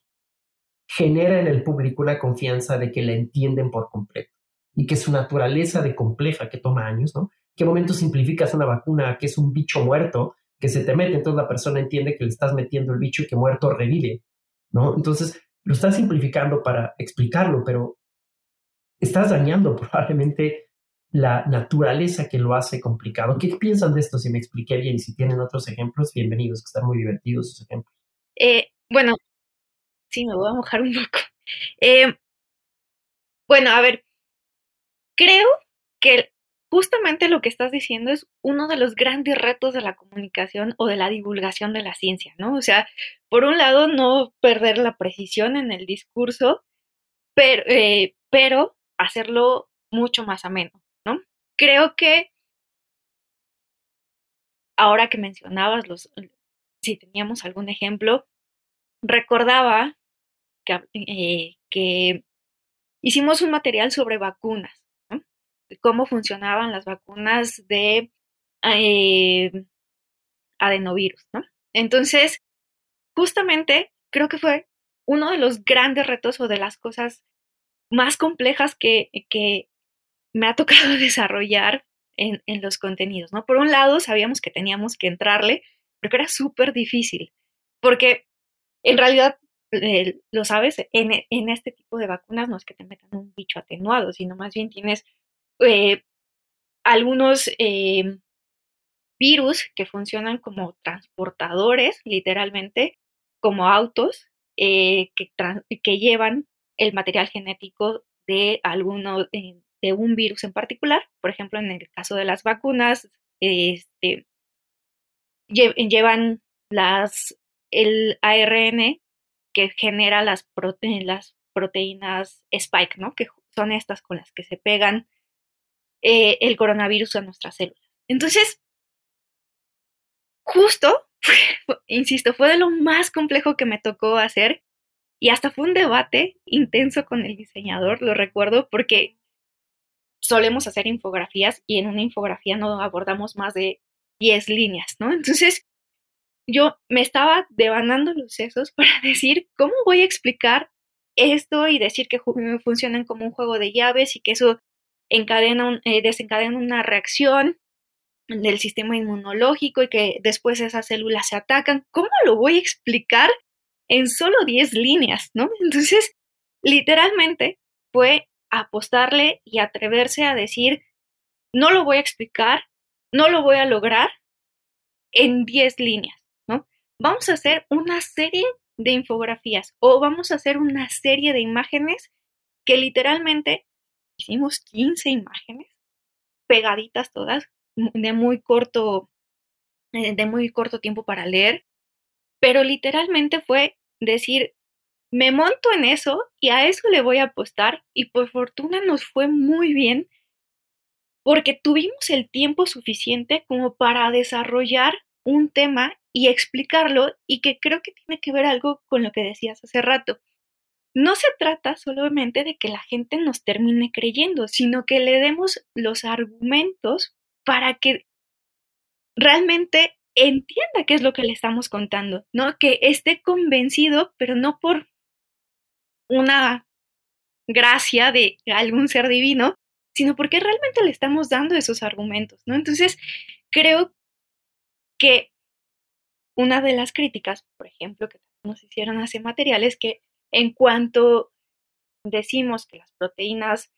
genera en el público una confianza de que la entienden por completo y que su naturaleza de compleja, que toma años, ¿no? ¿Qué momento simplificas una vacuna que es un bicho muerto que se te mete, entonces la persona entiende que le estás metiendo el bicho y que muerto revive? ¿no? Entonces, lo estás simplificando para explicarlo, pero estás dañando probablemente la naturaleza que lo hace complicado. ¿Qué piensan de esto? Si me expliqué bien y si tienen otros ejemplos, bienvenidos, que están muy divertidos esos ejemplos. Eh, bueno, sí, me voy a mojar un poco. Eh, bueno, a ver, creo que justamente lo que estás diciendo es uno de los grandes retos de la comunicación o de la divulgación de la ciencia, ¿no? O sea, por un lado, no perder la precisión en el discurso, pero, eh, pero hacerlo mucho más ameno, ¿no? Creo que ahora que mencionabas los, si teníamos algún ejemplo, recordaba que, eh, hicimos un material sobre vacunas, ¿no? cómo funcionaban las vacunas de eh, adenovirus, ¿no? Entonces, justamente creo que fue uno de los grandes retos o de las cosas más complejas que, que me ha tocado desarrollar en, en, los contenidos, ¿no? Por un lado, sabíamos que teníamos que entrarle, pero que era súper difícil, porque en realidad, eh, lo sabes, en, en, este tipo de vacunas no es que te metan un bicho atenuado, sino más bien tienes eh, algunos eh, virus que funcionan como transportadores, literalmente, como autos, que, que, llevan el material genético de alguno, de un virus en particular. Por ejemplo, en el caso de las vacunas, este, llevan las, el ARN que genera las, proteínas spike, ¿no? Que son estas con las que se pegan eh, el coronavirus a nuestras células. Entonces, justo, insisto, fue de lo más complejo que me tocó hacer y hasta fue un debate intenso con el diseñador, lo recuerdo, porque solemos hacer infografías y en una infografía no abordamos más de 10 líneas, ¿no? Entonces, yo me estaba devanando los sesos para decir cómo voy a explicar esto y decir que funcionan como un juego de llaves y que eso encadena eh, desencadena una reacción del sistema inmunológico y que después esas células se atacan. ¿Cómo lo voy a explicar en solo 10 líneas, no? Entonces, literalmente fue apostarle y atreverse a decir, no lo voy a explicar, no lo voy a lograr en 10 líneas, ¿no? Vamos a hacer una serie de infografías o vamos a hacer una serie de imágenes que literalmente hicimos 15 imágenes pegaditas todas de muy corto, eh, de muy corto tiempo para leer, pero literalmente fue decir, me monto en eso y a eso le voy a apostar y por fortuna nos fue muy bien porque tuvimos el tiempo suficiente como para desarrollar un tema y explicarlo y que creo que tiene que ver algo con lo que decías hace rato. No se trata solamente de que la gente nos termine creyendo, sino que le demos los argumentos para que realmente entienda qué es lo que le estamos contando, ¿no? Que esté convencido, pero no por una gracia de algún ser divino, sino porque realmente le estamos dando esos argumentos, ¿no? Entonces, creo que una de las críticas, por ejemplo, que nos hicieron hace materiales, que en cuanto decimos que las proteínas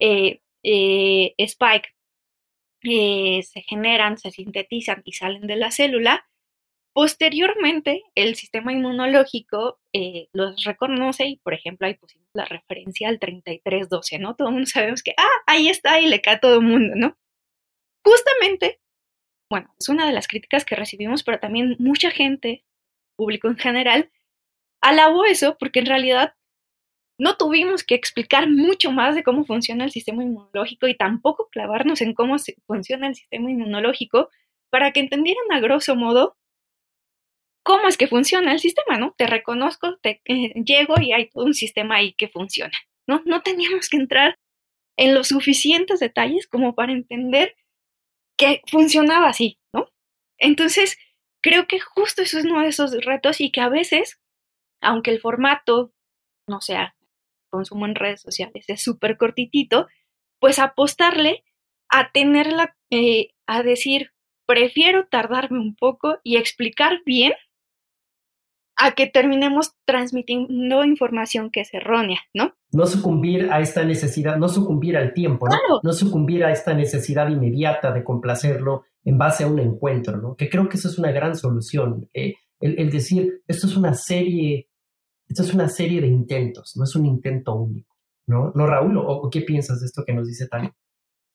eh, eh, Spike eh, se generan, se sintetizan y salen de la célula, posteriormente el sistema inmunológico eh, los reconoce y, por ejemplo, ahí pusimos la referencia al 3312, ¿no? Todo el mundo sabemos que, ah, ahí está y le cae a todo el mundo, ¿no? Justamente, bueno, es una de las críticas que recibimos, pero también mucha gente, público en general, alabó eso porque en realidad no tuvimos que explicar mucho más de cómo funciona el sistema inmunológico y tampoco clavarnos en cómo funciona el sistema inmunológico para que entendieran a grosso modo cómo es que funciona el sistema, ¿no? Te reconozco, te eh, llego y hay todo un sistema ahí que funciona, ¿no? No teníamos que entrar en los suficientes detalles como para entender que funcionaba así, ¿no? Entonces, creo que justo eso es uno de esos retos y que a veces, aunque el formato no sea consumo en redes sociales es súper cortitito, pues apostarle a tenerla, eh, a decir, prefiero tardarme un poco y explicar bien a que terminemos transmitiendo información que es errónea, ¿no? No sucumbir a esta necesidad, no sucumbir al tiempo, ¿no? No sucumbir a esta necesidad inmediata de complacerlo en base a un encuentro, ¿no? Que creo que eso es una gran solución. Eh, el, el, decir, esto es una serie esto es una serie de intentos, no es un intento único, ¿no? ¿No, Raúl? ¿O, qué piensas de esto que nos dice Tania?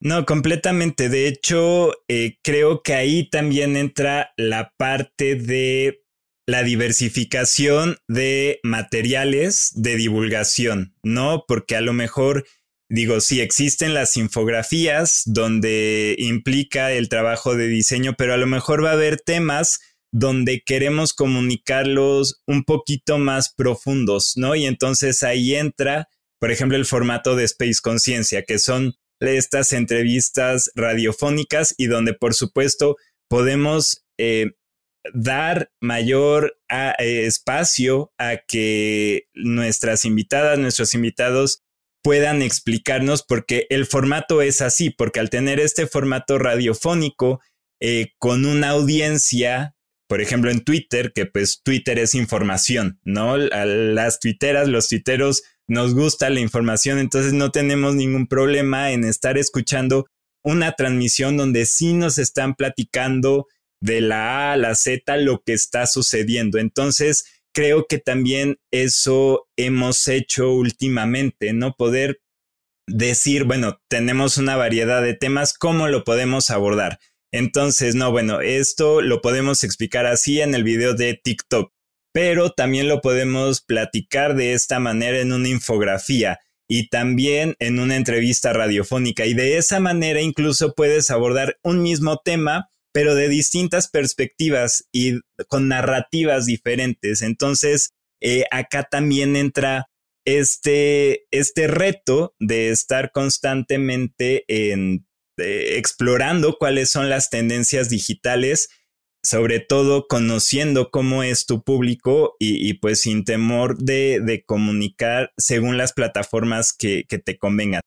No, completamente. De hecho, eh, creo que ahí también entra la parte de la diversificación de materiales de divulgación, ¿no? Porque a lo mejor, digo, sí existen las infografías donde implica el trabajo de diseño, pero a lo mejor va a haber temas donde queremos comunicarlos un poquito más profundos, ¿no? Y entonces ahí entra, por ejemplo, el formato de Space Conciencia, que son estas entrevistas radiofónicas y donde, por supuesto, podemos eh, dar mayor eh, espacio a que nuestras invitadas, nuestros invitados puedan explicarnos porque el formato es así, porque al tener este formato radiofónico eh, con una audiencia por ejemplo, en Twitter, que pues Twitter es información, ¿no? Las twitteras, los twitteros nos gusta la información, entonces no tenemos ningún problema en estar escuchando una transmisión donde sí nos están platicando de la A a la Z lo que está sucediendo. Entonces, creo que también eso hemos hecho últimamente, ¿no? Poder decir, bueno, tenemos una variedad de temas, ¿cómo lo podemos abordar? Entonces, no, bueno, esto lo podemos explicar así en el video de TikTok, pero también lo podemos platicar de esta manera en una infografía y también en una entrevista radiofónica. Y de esa manera incluso puedes abordar un mismo tema, pero de distintas perspectivas y con narrativas diferentes. Entonces, eh, acá también entra este, este reto de estar constantemente en explorando cuáles son las tendencias digitales, sobre todo conociendo cómo es tu público y, pues sin temor de, comunicar según las plataformas que, te convengan.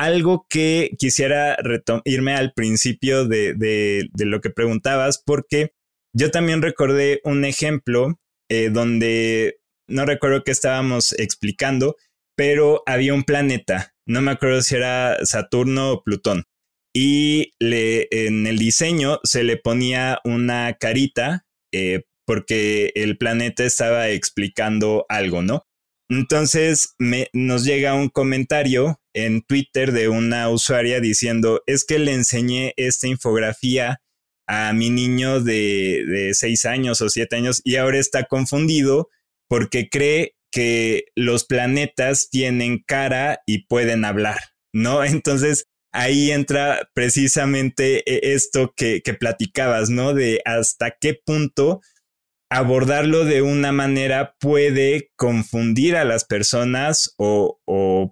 Algo que quisiera irme al principio de, lo que preguntabas, porque yo también recordé un ejemplo eh, donde no recuerdo qué estábamos explicando, pero había un planeta, no me acuerdo si era Saturno o Plutón, y en el diseño se le ponía una carita eh, porque el planeta estaba explicando algo, ¿no? Entonces me, nos llega un comentario en Twitter de una usuaria diciendo, es que le enseñé esta infografía a mi niño de, seis años o siete años y ahora está confundido porque cree que los planetas tienen cara y pueden hablar, ¿no? Entonces ahí entra precisamente e, esto que, platicabas, ¿no? De hasta qué punto abordarlo de una manera puede confundir a las personas o,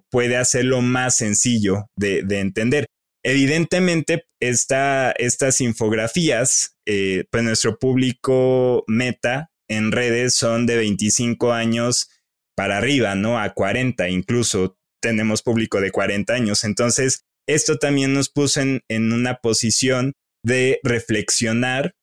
puede hacerlo más sencillo de, entender. Evidentemente, estas infografías, eh, pues nuestro público meta en redes son de 25 años para arriba, ¿no? A 40 incluso tenemos público de 40 años. Entonces, esto también nos puso en, una posición de reflexionar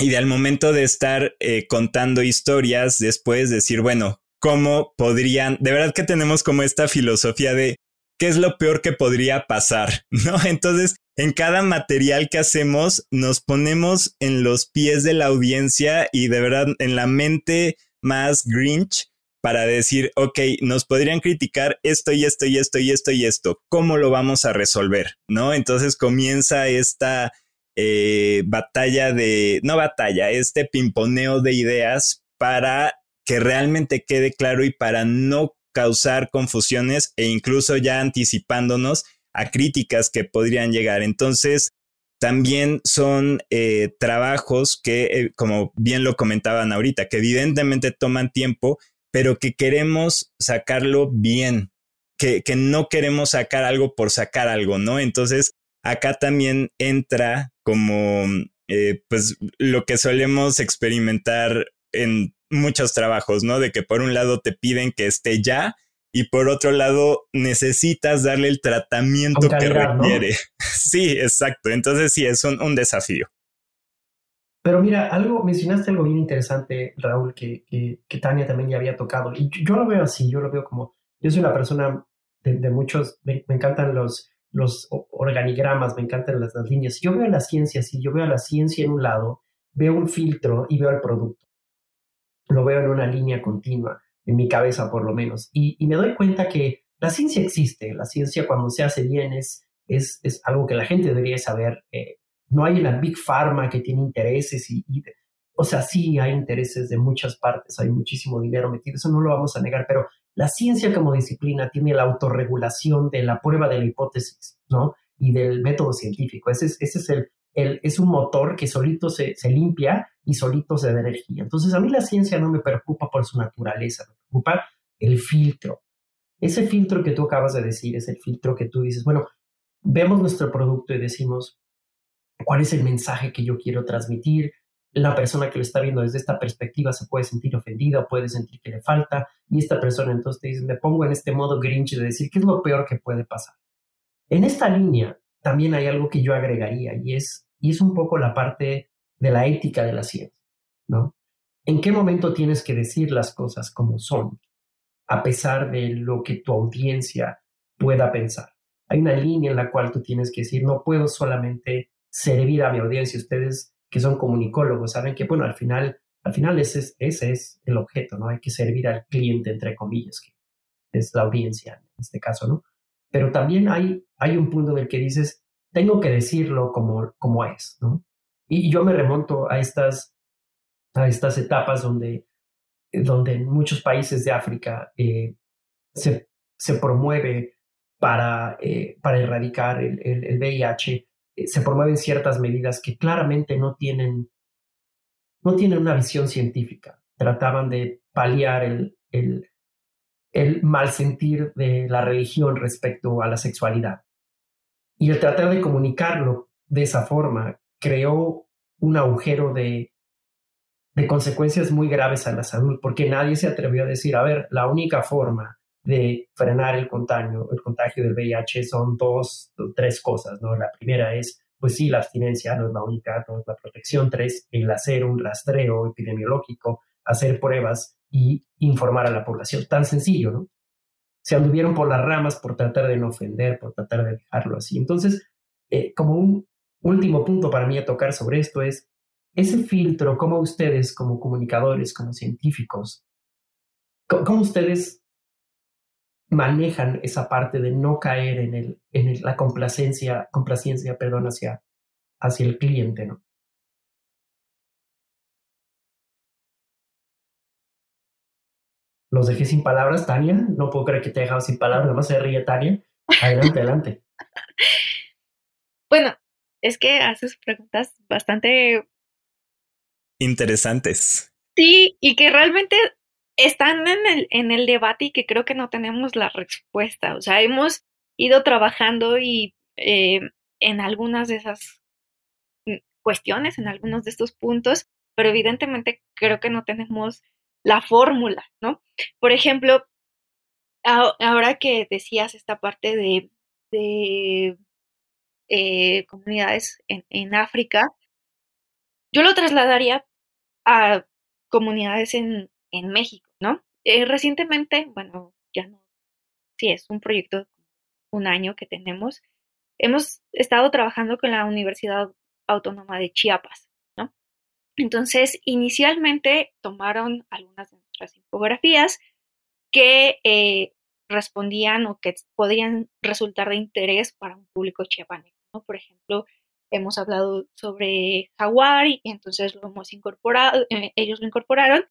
y al momento de estar eh, contando historias, después decir, bueno, ¿cómo podrían? De verdad que tenemos como esta filosofía de qué es lo peor que podría pasar, ¿no? Entonces, en cada material que hacemos, nos ponemos en los pies de la audiencia y de verdad en la mente más grinch para decir, ok, nos podrían criticar esto y esto y esto y esto y esto, ¿cómo lo vamos a resolver? ¿No? Entonces comienza esta eh, batalla de, no batalla, este pimponeo de ideas para que realmente quede claro y para no causar confusiones e incluso ya anticipándonos a críticas que podrían llegar. Entonces, también son eh, trabajos que, eh, como bien lo comentaban ahorita, que evidentemente toman tiempo, pero que queremos sacarlo bien, que, que no queremos sacar algo por sacar algo, ¿no? Entonces, acá también entra como, eh, pues, lo que solemos experimentar en muchos trabajos, ¿no? De que por un lado te piden que esté ya y por otro lado necesitas darle el tratamiento que requiere. Sí, exacto. Entonces sí, es un desafío. Pero mira, algo, mencionaste algo bien interesante, Raúl, que, que, Tania también ya había tocado. Y yo, lo veo así, yo lo veo como, yo soy una persona de, muchos, me, encantan los, los organigramas, me encantan las, líneas. Yo veo la ciencia así, yo veo la ciencia en un lado, veo un filtro y veo el producto. Lo veo en una línea continua, en mi cabeza por lo menos. Y, y me doy cuenta que la ciencia existe, la ciencia cuando se hace bien es, es, es algo que la gente debería saber. Eh, no hay la Big Pharma que tiene intereses y, o sea, sí hay intereses de muchas partes, hay muchísimo dinero metido, eso no lo vamos a negar, pero la ciencia como disciplina tiene la autorregulación de la prueba de la hipótesis, ¿no? Y del método científico. Ese es, el, es un motor que solito se, se limpia y solito se da energía. Entonces a mí la ciencia no me preocupa por su naturaleza, me preocupa el filtro. Ese filtro que tú acabas de decir es el filtro que tú dices, bueno, vemos nuestro producto y decimos, ¿cuál es el mensaje que yo quiero transmitir? La persona que lo está viendo desde esta perspectiva se puede sentir ofendida puede sentir que le falta. Y esta persona entonces te dice, me pongo en este modo grinch de decir, ¿qué es lo peor que puede pasar? En esta línea también hay algo que yo agregaría y es, y es un poco la parte de la ética de la ciencia, ¿no? ¿En qué momento tienes que decir las cosas como son, a pesar de lo que tu audiencia pueda pensar? Hay una línea en la cual tú tienes que decir, no puedo solamente servir a mi audiencia. Ustedes que son comunicólogos saben que, bueno, al final, al final ese es, ese es el objeto, ¿no? Hay que servir al cliente, entre comillas, que es la audiencia en este caso, ¿no? Pero también hay, hay un punto en el que dices, tengo que decirlo como, como es, ¿no? Y yo me remonto a estas, a estas etapas donde, donde en muchos países de África eh, se, se, promueve para, eh, para erradicar el, el, VIH, eh, se promueven ciertas medidas que claramente no tienen, no tienen una visión científica. Trataban de paliar el, el, el mal sentir de la religión respecto a la sexualidad. Y el tratar de comunicarlo de esa forma creó un agujero de, de consecuencias muy graves a la salud, porque nadie se atrevió a decir, a ver, la única forma de frenar el contagio, el contagio del VIH son dos, tres cosas, ¿no? La primera es, pues sí, la abstinencia no es la única, no es la protección. Tres, el hacer un rastreo epidemiológico, hacer pruebas y informar a la población. Tan sencillo, ¿no? Se anduvieron por las ramas por tratar de no ofender, por tratar de dejarlo así. Entonces, eh, como un último punto para mí a tocar sobre esto es ese filtro, cómo ustedes como comunicadores, como científicos, cómo, ustedes manejan esa parte de no caer en, el, en la complacencia, complacencia perdón, hacia, hacia el cliente, ¿no? Los dejé sin palabras, Tania. No puedo creer que te he dejado sin palabras. Nada más se ríe Tania. Adelante, adelante. Bueno, es que haces preguntas bastante interesantes. Sí, y que realmente están en el, en el debate y que creo que no tenemos la respuesta. O sea, hemos ido trabajando y eh, en algunas de esas mm, cuestiones, en algunos de estos puntos, pero evidentemente creo que no tenemos la fórmula, ¿no? Por ejemplo, ahora que decías esta parte de, eh, comunidades en, África, yo lo trasladaría a comunidades en, México, ¿no? Eh, recientemente, bueno, ya no, sí, es un proyecto, un año que tenemos, hemos estado trabajando con la Universidad Autónoma de Chiapas, entonces, inicialmente tomaron algunas de nuestras infografías que eh, respondían o que podrían resultar de interés para un público chiapaneco. ¿no? Por ejemplo, hemos hablado sobre jaguar y entonces lo hemos incorporado, eh, ellos lo incorporaron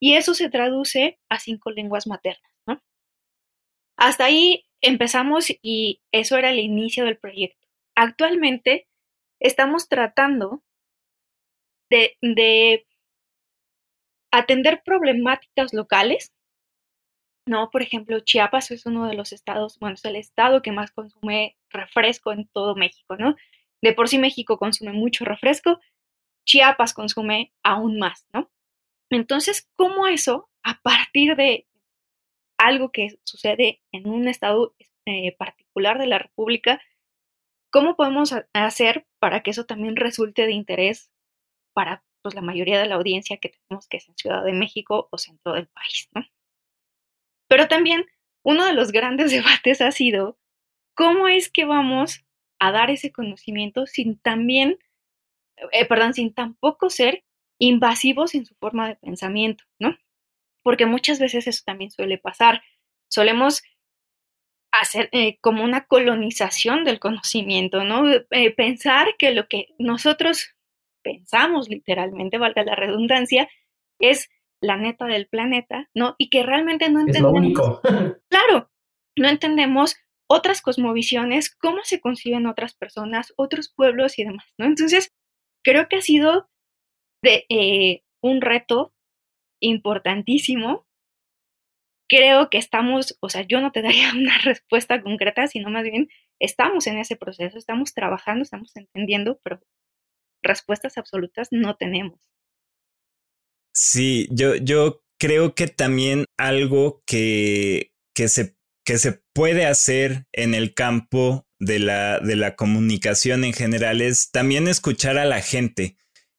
y eso se traduce a cinco lenguas maternas. ¿no? Hasta ahí empezamos y eso era el inicio del proyecto. Actualmente estamos tratando de, atender problemáticas locales. ¿no? Por ejemplo, Chiapas es uno de los estados, bueno, es el estado que más consume refresco en todo México, ¿no? De por sí México consume mucho refresco, Chiapas consume aún más, ¿no? Entonces, ¿cómo eso, a partir de algo que sucede en un estado eh, particular de la República, cómo podemos hacer para que eso también resulte de interés para pues, la mayoría de la audiencia que tenemos que es en Ciudad de México o centro del país, ¿no? Pero también uno de los grandes debates ha sido cómo es que vamos a dar ese conocimiento sin también, eh, perdón, sin tampoco ser invasivos en su forma de pensamiento, ¿no? Porque muchas veces eso también suele pasar. Solemos hacer eh, como una colonización del conocimiento, ¿no? Eh, pensar que lo que nosotros pensamos literalmente, valga la redundancia, es la neta del planeta, ¿no? Y que realmente no entendemos. Es lo único. claro, no entendemos otras cosmovisiones, cómo se conciben otras personas, otros pueblos y demás, ¿no? Entonces, creo que ha sido de, eh, un reto importantísimo. Creo que estamos, o sea, yo no te daría una respuesta concreta, sino más bien estamos en ese proceso, estamos trabajando, estamos entendiendo, pero respuestas absolutas no tenemos. Sí, yo, yo creo que también algo que, que, se, que se puede hacer en el campo de la, de la comunicación en general es también escuchar a la gente.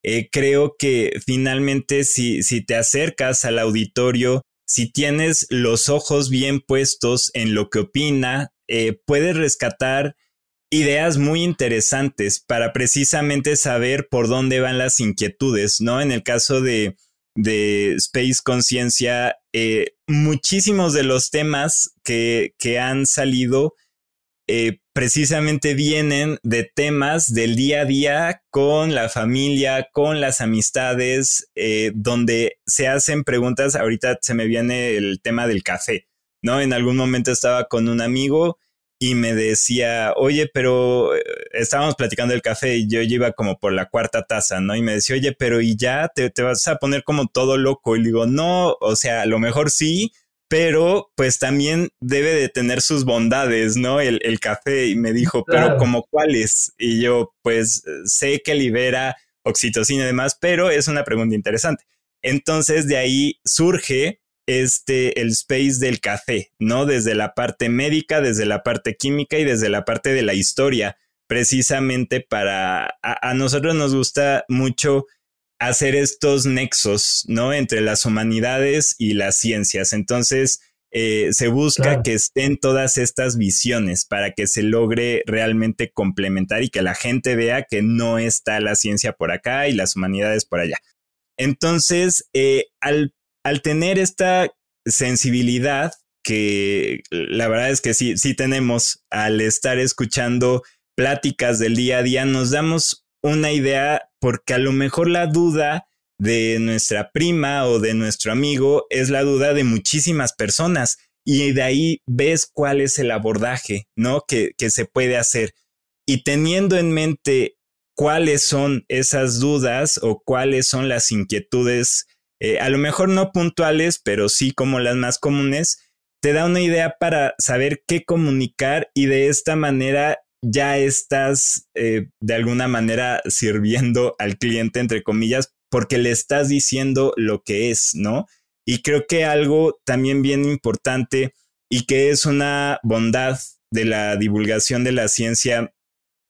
Eh, creo que finalmente si, si te acercas al auditorio, si tienes los ojos bien puestos en lo que opina, eh, puedes rescatar ideas muy interesantes para precisamente saber por dónde van las inquietudes, ¿no? En el caso de, de Space Conciencia, eh, muchísimos de los temas que, que han salido eh, precisamente vienen de temas del día a día con la familia, con las amistades, eh, donde se hacen preguntas. Ahorita se me viene el tema del café, ¿no? En algún momento estaba con un amigo y me decía, oye, pero eh, estábamos platicando del café y yo iba como por la cuarta taza, ¿no? Y me decía, oye, pero y ya te, te vas a poner como todo loco. Y digo, no, o sea, a lo mejor sí, pero pues también debe de tener sus bondades, ¿no? El, el café. Y me dijo, pero como cuáles? Y yo, pues sé que libera oxitocina y demás, pero es una pregunta interesante. Entonces de ahí surge este, el space del café, ¿no? Desde la parte médica, desde la parte química y desde la parte de la historia, precisamente para, a, nosotros nos gusta mucho hacer estos nexos, ¿no? Entre las humanidades y las ciencias. Entonces, eh, se busca que estén todas estas visiones para que se logre realmente complementar y que la gente vea que no está la ciencia por acá y las humanidades por allá. Entonces, eh, al al tener esta sensibilidad que la verdad es que sí, sí tenemos al estar escuchando pláticas del día a día, nos damos una idea porque a lo mejor la duda de nuestra prima o de nuestro amigo es la duda de muchísimas personas y de ahí ves cuál es el abordaje, ¿no? Que, que se puede hacer. Y teniendo en mente cuáles son esas dudas o cuáles son las inquietudes eh, a lo mejor no puntuales, pero sí como las más comunes, te da una idea para saber qué comunicar y de esta manera ya estás eh, de alguna manera sirviendo al cliente, entre comillas, porque le estás diciendo lo que es, ¿no? Y creo que algo también bien importante y que es una bondad de la divulgación de la ciencia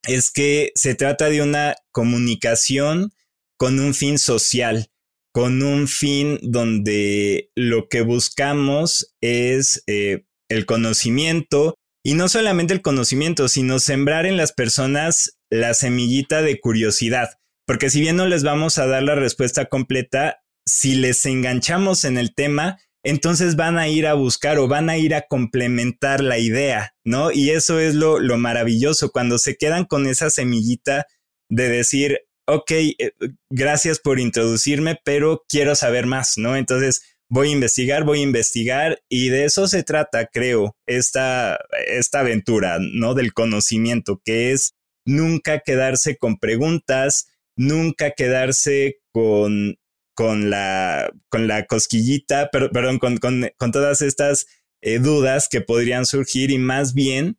es que se trata de una comunicación con un fin social con un fin donde lo que buscamos es eh, el conocimiento y no solamente el conocimiento, sino sembrar en las personas la semillita de curiosidad, porque si bien no les vamos a dar la respuesta completa, si les enganchamos en el tema, entonces van a ir a buscar o van a ir a complementar la idea, ¿no? Y eso es lo, lo maravilloso, cuando se quedan con esa semillita de decir, ok, eh, gracias por introducirme, pero quiero saber más, ¿no? Entonces voy a investigar, voy a investigar y de eso se trata, creo, esta, esta aventura, ¿no? Del conocimiento, que es nunca quedarse con preguntas, nunca quedarse con, con, la, con la cosquillita, perdón, con, con, con todas estas eh, dudas que podrían surgir y más bien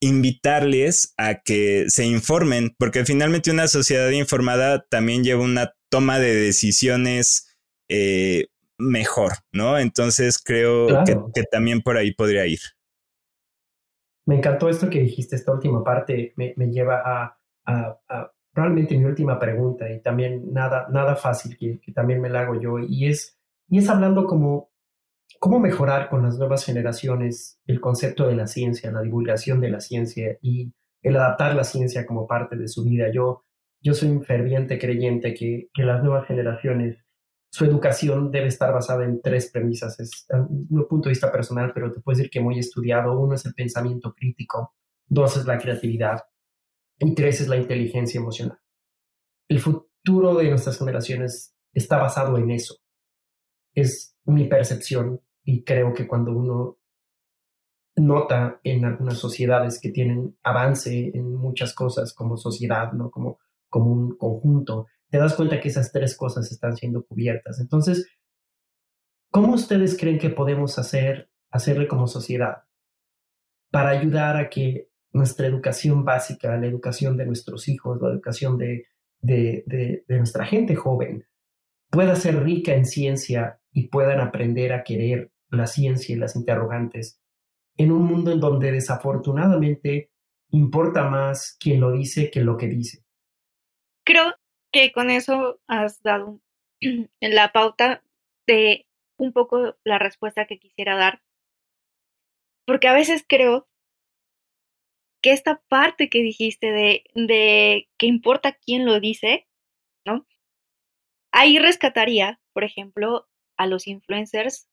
invitarles a que se informen, porque finalmente una sociedad informada también lleva una toma de decisiones eh, mejor, ¿no? Entonces creo que, también por ahí podría ir. Me encantó esto que dijiste, esta última parte me, lleva a, a, realmente mi última pregunta y también nada, nada fácil que, que también me la hago yo y es, y es hablando como cómo mejorar con las nuevas generaciones el concepto de la ciencia, la divulgación de la ciencia y el adaptar la ciencia como parte de su vida. Yo, yo soy un ferviente creyente que, que las nuevas generaciones, su educación debe estar basada en tres premisas. Es un punto de vista personal, pero te puedo decir que muy estudiado. Uno es el pensamiento crítico, dos es la creatividad y tres es la inteligencia emocional. El futuro de nuestras generaciones está basado en eso. Es mi percepción y creo que cuando uno nota en algunas sociedades que tienen avance en muchas cosas como sociedad, ¿no? Como, como un conjunto, te das cuenta que esas tres cosas están siendo cubiertas. Entonces, ¿cómo ustedes creen que podemos hacer, hacerle como sociedad para ayudar a que nuestra educación básica, la educación de nuestros hijos, la educación de, de, nuestra gente joven, pueda ser rica en ciencia y puedan aprender a querer la ciencia y las interrogantes en un mundo en donde desafortunadamente importa más quien lo dice que lo que dice. Creo que con eso has dado la pauta de un poco la respuesta que quisiera dar, porque a veces creo que esta parte que dijiste de, de que importa quién lo dice, ¿no? Ahí rescataría, por ejemplo, a los influencers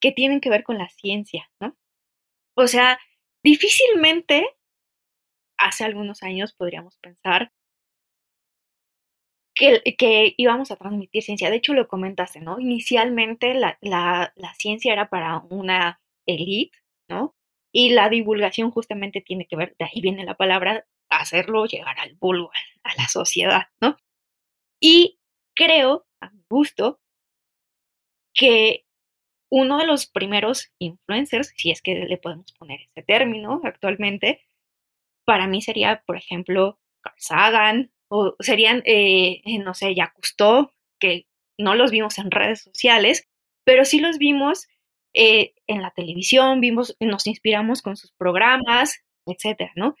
que tienen que ver con la ciencia, ¿no? O sea, difícilmente hace algunos años podríamos pensar que, íbamos a transmitir ciencia. De hecho, lo comentaste, ¿no? Inicialmente la, la, la ciencia era para una élite, ¿no? Y la divulgación justamente tiene que ver, de ahí viene la palabra, hacerlo llegar al vulgo, a la sociedad, ¿no? Y creo, a mi gusto, que uno de los primeros influencers, si es que le podemos poner ese término actualmente, para mí sería, por ejemplo, Carl Sagan, o serían, eh, eh, no sé, ya Cousteau, que no los vimos en redes sociales, pero sí los vimos eh, en la televisión, vimos, nos inspiramos con sus programas, etcétera, ¿no?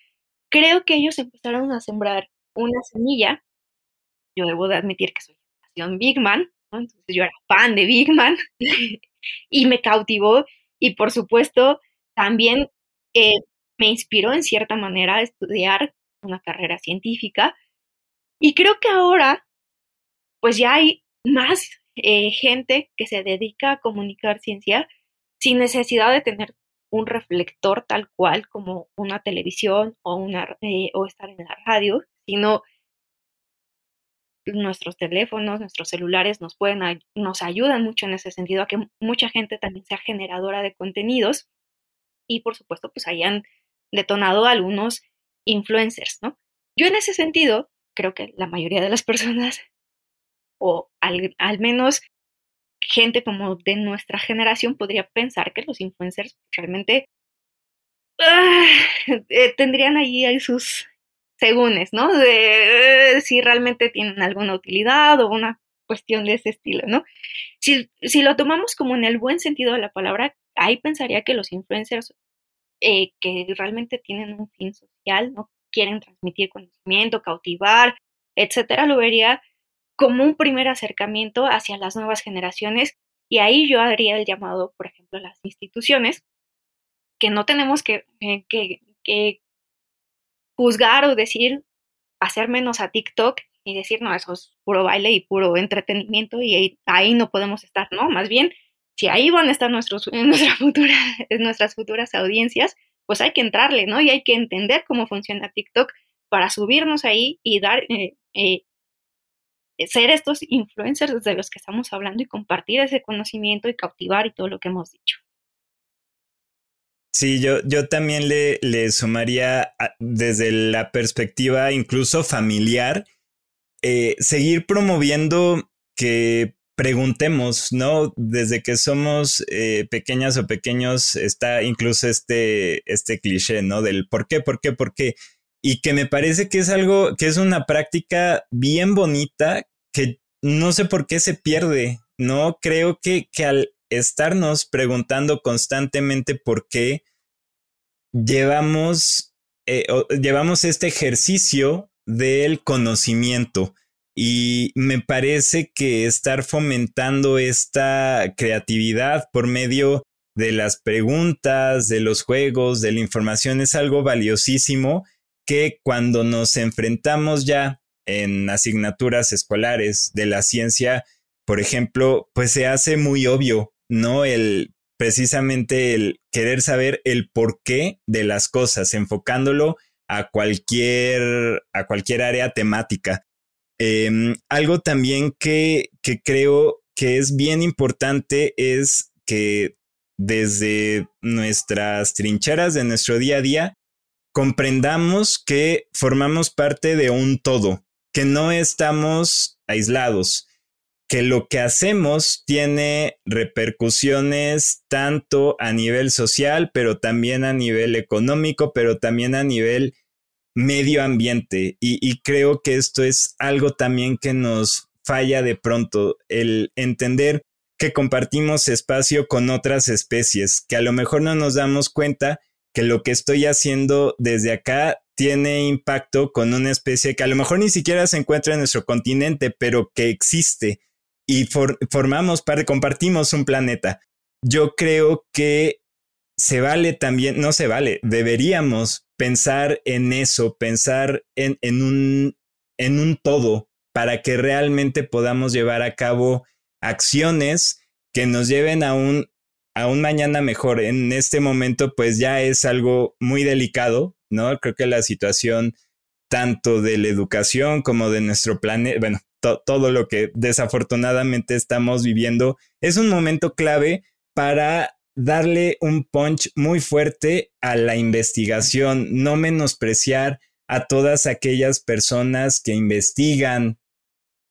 Creo que ellos empezaron a sembrar una semilla. Yo debo de admitir que soy generación Big Man, entonces yo era fan de Big Man y me cautivó y por supuesto también me inspiró en cierta manera a estudiar una carrera científica y creo que ahora pues ya hay más eh, gente que se dedica a comunicar ciencia sin necesidad de tener un reflector tal cual como una televisión o, una, eh, o estar en la radio, sino nuestros teléfonos, nuestros celulares nos pueden, nos ayudan mucho en ese sentido a que mucha gente también sea generadora de contenidos y por supuesto pues hayan detonado algunos influencers, ¿no? Yo en ese sentido creo que la mayoría de las personas o al, al menos gente como de nuestra generación podría pensar que los influencers realmente ah, eh, tendrían ahí sus segúnes, ¿no? De eh, si realmente tienen alguna utilidad o una cuestión de ese estilo, ¿no? Si, si, lo tomamos como en el buen sentido de la palabra, ahí pensaría que los influencers eh, que realmente tienen un fin social, ¿no? Quieren transmitir conocimiento, cautivar, etcétera, lo vería como un primer acercamiento hacia las nuevas generaciones y ahí yo haría el llamado, por ejemplo, a las instituciones, que no tenemos que, eh, juzgar o decir, hacer menos a TikTok y decir, no, eso es puro baile y puro entretenimiento y ahí, no podemos estar, ¿no? Más bien, si ahí van a estar nuestros, nuestras futuras audiencias, pues hay que entrarle, ¿no? Y hay que entender cómo funciona TikTok para subirnos ahí y dar, eh, eh, ser estos influencers de los que estamos hablando y compartir ese conocimiento y cautivar y todo lo que hemos dicho. Sí, yo, yo también le, le sumaría desde la perspectiva incluso familiar, eh, seguir promoviendo que preguntemos, ¿no? Desde que somos eh, pequeñas o pequeños está incluso este, este cliché, ¿no? Del por qué, por qué, por qué. Y que me parece que es algo, que es una práctica bien bonita que no sé por qué se pierde, ¿no? Creo que, que al estarnos preguntando constantemente por qué, llevamos, eh, llevamos este ejercicio del conocimiento. Y me parece que estar fomentando esta creatividad por medio de las preguntas, de los juegos, de la información es algo valiosísimo que cuando nos enfrentamos ya en asignaturas escolares de la ciencia, por ejemplo, pues se hace muy obvio, ¿no? El precisamente el querer saber el porqué de las cosas, enfocándolo a cualquier, a cualquier área temática. Em, algo también que, que creo que es bien importante es que desde nuestras trincheras de nuestro día a día, comprendamos que formamos parte de un todo, que no estamos aislados, que lo que hacemos tiene repercusiones tanto a nivel social, pero también a nivel económico, pero también a nivel medio ambiente. Y, creo que esto es algo también que nos falla de pronto, el entender que compartimos espacio con otras especies, que a lo mejor no nos damos cuenta que lo que estoy haciendo desde acá tiene impacto con una especie que a lo mejor ni siquiera se encuentra en nuestro continente, pero que existe y formamos parte, compartimos un planeta. Yo creo que se vale también, no se vale, deberíamos pensar en eso, pensar en, en, un, en un todo para que realmente podamos llevar a cabo acciones que nos lleven a un, a un mañana mejor. En este momento, pues ya es algo muy delicado, ¿no? Creo que la situación tanto de la educación como de nuestro planeta, bueno, todo lo que desafortunadamente estamos viviendo, es un momento clave para darle un punch muy fuerte a la investigación, no menospreciar a todas aquellas personas que investigan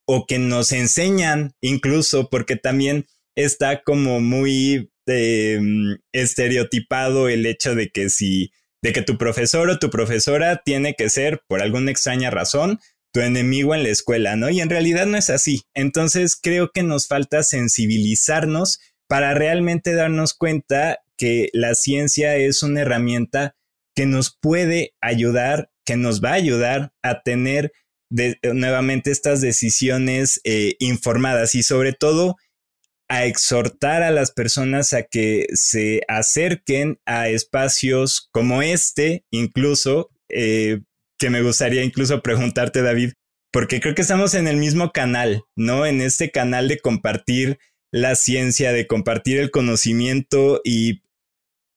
o que nos enseñan incluso, porque también está como muy em, estereotipado el hecho de que si, de que tu profesor o tu profesora tiene que ser, por alguna extraña razón, tu enemigo en la escuela, ¿no? Y en realidad no es así. Entonces creo que nos falta sensibilizarnos para realmente darnos cuenta que la ciencia es una herramienta que nos puede ayudar, que nos va a ayudar a tener nuevamente estas decisiones eh, informadas y sobre todo a exhortar a las personas a que se acerquen a espacios como este, incluso eh, que me gustaría incluso preguntarte, David, porque creo que estamos en el mismo canal, ¿no? En este canal de compartir la ciencia, de compartir el conocimiento y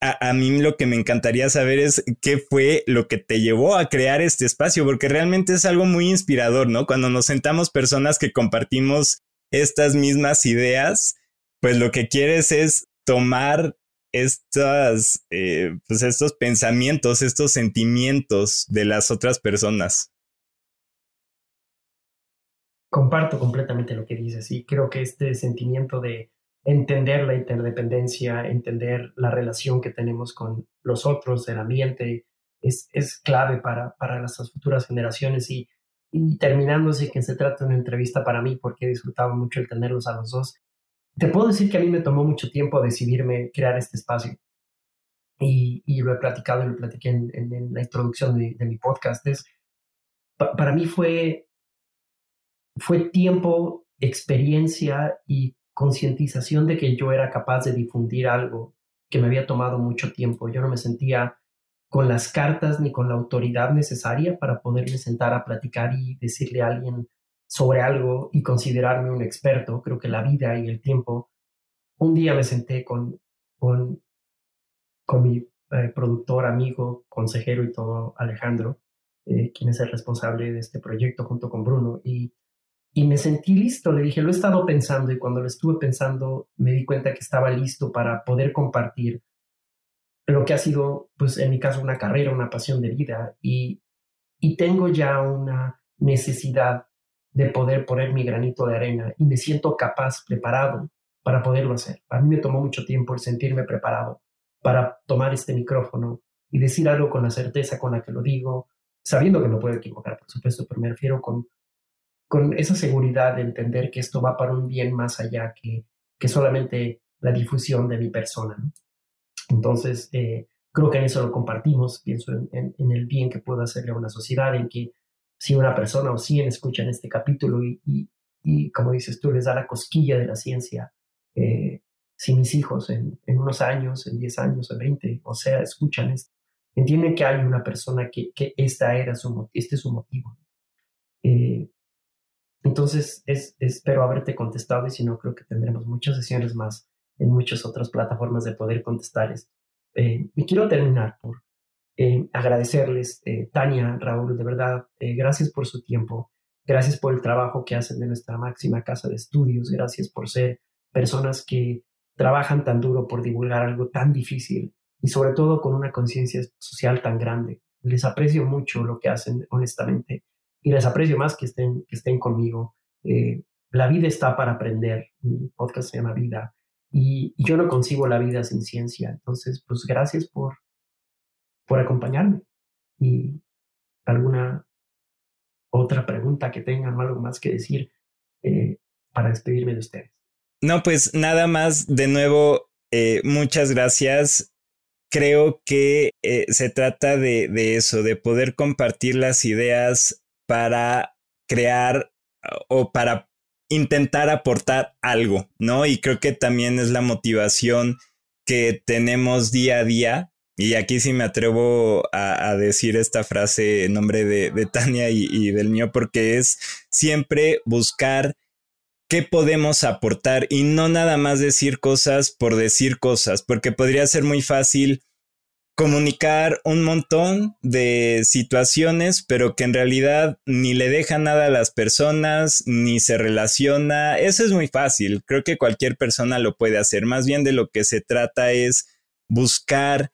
a, mí lo que me encantaría saber es qué fue lo que te llevó a crear este espacio, porque realmente es algo muy inspirador, ¿no? Cuando nos sentamos personas que compartimos estas mismas ideas, pues lo que quieres es tomar estas, eh, pues estos pensamientos, estos sentimientos de las otras personas. Comparto completamente lo que dices y creo que este sentimiento de entender la interdependencia, entender la relación que tenemos con los otros, el ambiente, es, es clave para, para nuestras futuras generaciones y, y terminándose que se trata de una entrevista para mí porque he disfrutado mucho el tenerlos a los dos te puedo decir que a mí me tomó mucho tiempo decidirme crear este espacio. Y, y lo he platicado y lo platiqué en, en, la introducción de, mi podcast. Es, para mí fue, fue tiempo, experiencia y concientización de que yo era capaz de difundir algo que me había tomado mucho tiempo. Yo no me sentía con las cartas ni con la autoridad necesaria para poderme sentar a platicar y decirle a alguien sobre algo y considerarme un experto. Creo que la vida y el tiempo. Un día me senté con, con, con mi eh, productor, amigo, consejero y todo, Alejandro, eh, quien es el responsable de este proyecto junto con Bruno, y, y me sentí listo. Le dije, lo he estado pensando y cuando lo estuve pensando me di cuenta que estaba listo para poder compartir lo que ha sido, pues en mi caso, una carrera, una pasión de vida y, y tengo ya una necesidad de poder poner mi granito de arena y me siento capaz, preparado para poderlo hacer. A mí me tomó mucho tiempo el sentirme preparado para tomar este micrófono y decir algo con la certeza con la que lo digo, sabiendo que me puedo equivocar, por supuesto, pero me refiero con, con esa seguridad de entender que esto va para un bien más allá que, que solamente la difusión de mi persona. Entonces, eh, creo que en eso lo compartimos, pienso en, en, el bien que puedo hacerle a una sociedad, en que si una persona o 100 escuchan este capítulo y, y, como dices tú, les da la cosquilla de la ciencia, eh, si mis hijos en, en, unos años, en 10 años, en 20, o sea, escuchan esto, entienden que hay una persona que, que esta era su, este es su motivo. Eh, entonces, es, espero haberte contestado y si no, creo que tendremos muchas sesiones más en muchas otras plataformas de poder contestar esto. Eh, y quiero terminar por eh, agradecerles, eh, Tania, Raúl, de verdad, eh, gracias por su tiempo, gracias por el trabajo que hacen de nuestra máxima casa de estudios, gracias por ser personas que trabajan tan duro por divulgar algo tan difícil y sobre todo con una conciencia social tan grande. Les aprecio mucho lo que hacen, honestamente, y les aprecio más que estén, que estén conmigo. Eh, la vida está para aprender. Mi podcast se llama Vida y, yo no concibo la vida sin ciencia. Entonces, pues gracias por, por acompañarme. Y alguna otra pregunta que tengan, algo más que decir eh, para despedirme de ustedes. No, pues nada más, de nuevo, eh, muchas gracias. Creo que se trata de eso, de poder compartir las ideas para crear o para intentar aportar algo, ¿no? Y creo que también es la motivación que tenemos día a día. Y aquí sí me atrevo a, decir esta frase en nombre de, Tania y, y, del mío, porque es siempre buscar qué podemos aportar y no nada más decir cosas por decir cosas, porque podría ser muy fácil comunicar un montón de situaciones, pero que en realidad ni le deja nada a las personas, ni se relaciona. Eso es muy fácil. Creo que cualquier persona lo puede hacer. Más bien de lo que se trata es buscar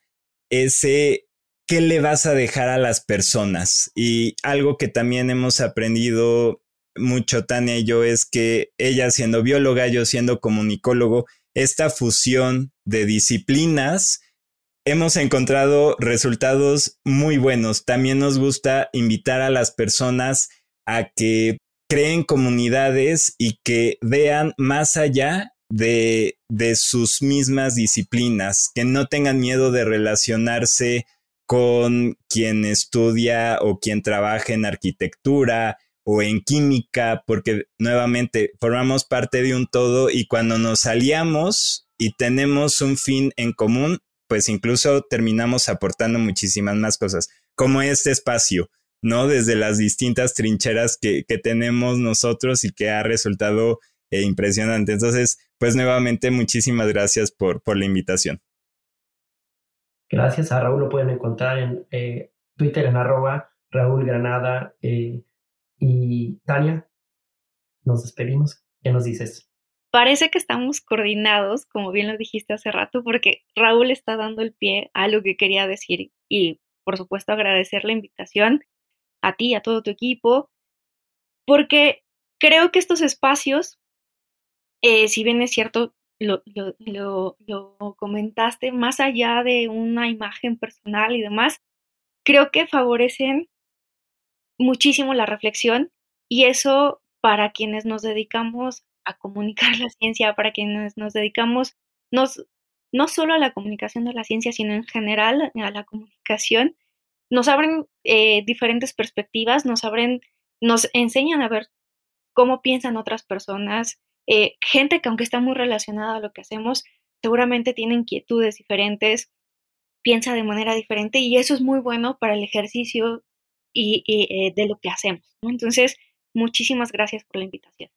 ese qué le vas a dejar a las personas. Y algo que también hemos aprendido mucho Tania y yo es que ella siendo bióloga, yo siendo comunicólogo, esta fusión de disciplinas hemos encontrado resultados muy buenos. También nos gusta invitar a las personas a que creen comunidades y que vean más allá de, de sus mismas disciplinas, que no tengan miedo de relacionarse con quien estudia o quien trabaja en arquitectura o en química, porque nuevamente formamos parte de un todo y cuando nos aliamos y tenemos un fin en común, pues incluso terminamos aportando muchísimas más cosas, como este espacio, ¿no? Desde las distintas trincheras que, tenemos nosotros y que ha resultado eh, impresionante. Entonces, pues nuevamente muchísimas gracias por, por la invitación. Gracias a Raúl, lo pueden encontrar en eh, Twitter en arroba Raúl Granada eh, y Tania. Nos despedimos. ¿Qué nos dices? Parece que estamos coordinados, como bien lo dijiste hace rato, porque Raúl está dando el pie a lo que quería decir y, por supuesto, agradecer la invitación a ti, a todo tu equipo, porque creo que estos espacios, eh, si bien es cierto, lo, lo, lo, comentaste, más allá de una imagen personal y demás, creo que favorecen muchísimo la reflexión y eso para quienes nos dedicamos a comunicar la ciencia, para quienes nos dedicamos nos, no solo a la comunicación de la ciencia, sino en general a la comunicación, nos abren eh, diferentes perspectivas, nos abren, nos enseñan a ver cómo piensan otras personas, eh, gente que aunque está muy relacionada a lo que hacemos, seguramente tiene inquietudes diferentes, piensa de manera diferente y eso es muy bueno para el ejercicio y, eh, de lo que hacemos. Entonces, muchísimas gracias por la invitación.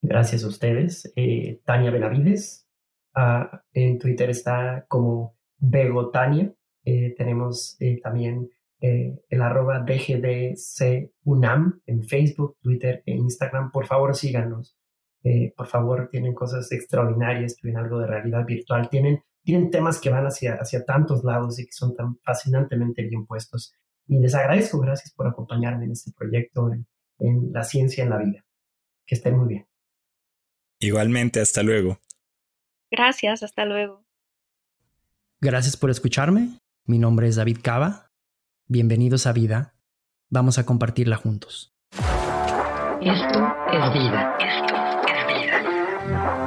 Gracias a ustedes. Eh, Tania Benavides. Ah, en Twitter está como Begotania. Eh, tenemos eh, también el arroba DGDCUNAM en Facebook, Twitter e Instagram. Por favor, síganos. por favor, tienen cosas extraordinarias, tienen algo de realidad virtual, tienen, tienen temas que van hacia, hacia tantos lados y que son tan fascinantemente bien puestos. Y les agradezco, gracias por acompañarme en este proyecto, en la ciencia en la vida. Que estén muy bien. Igualmente, hasta luego. Gracias, hasta luego. Gracias por escucharme. Mi nombre es David Cava. Bienvenidos a Vida. Vamos a compartirla juntos. Esto es vida. Esto es vida.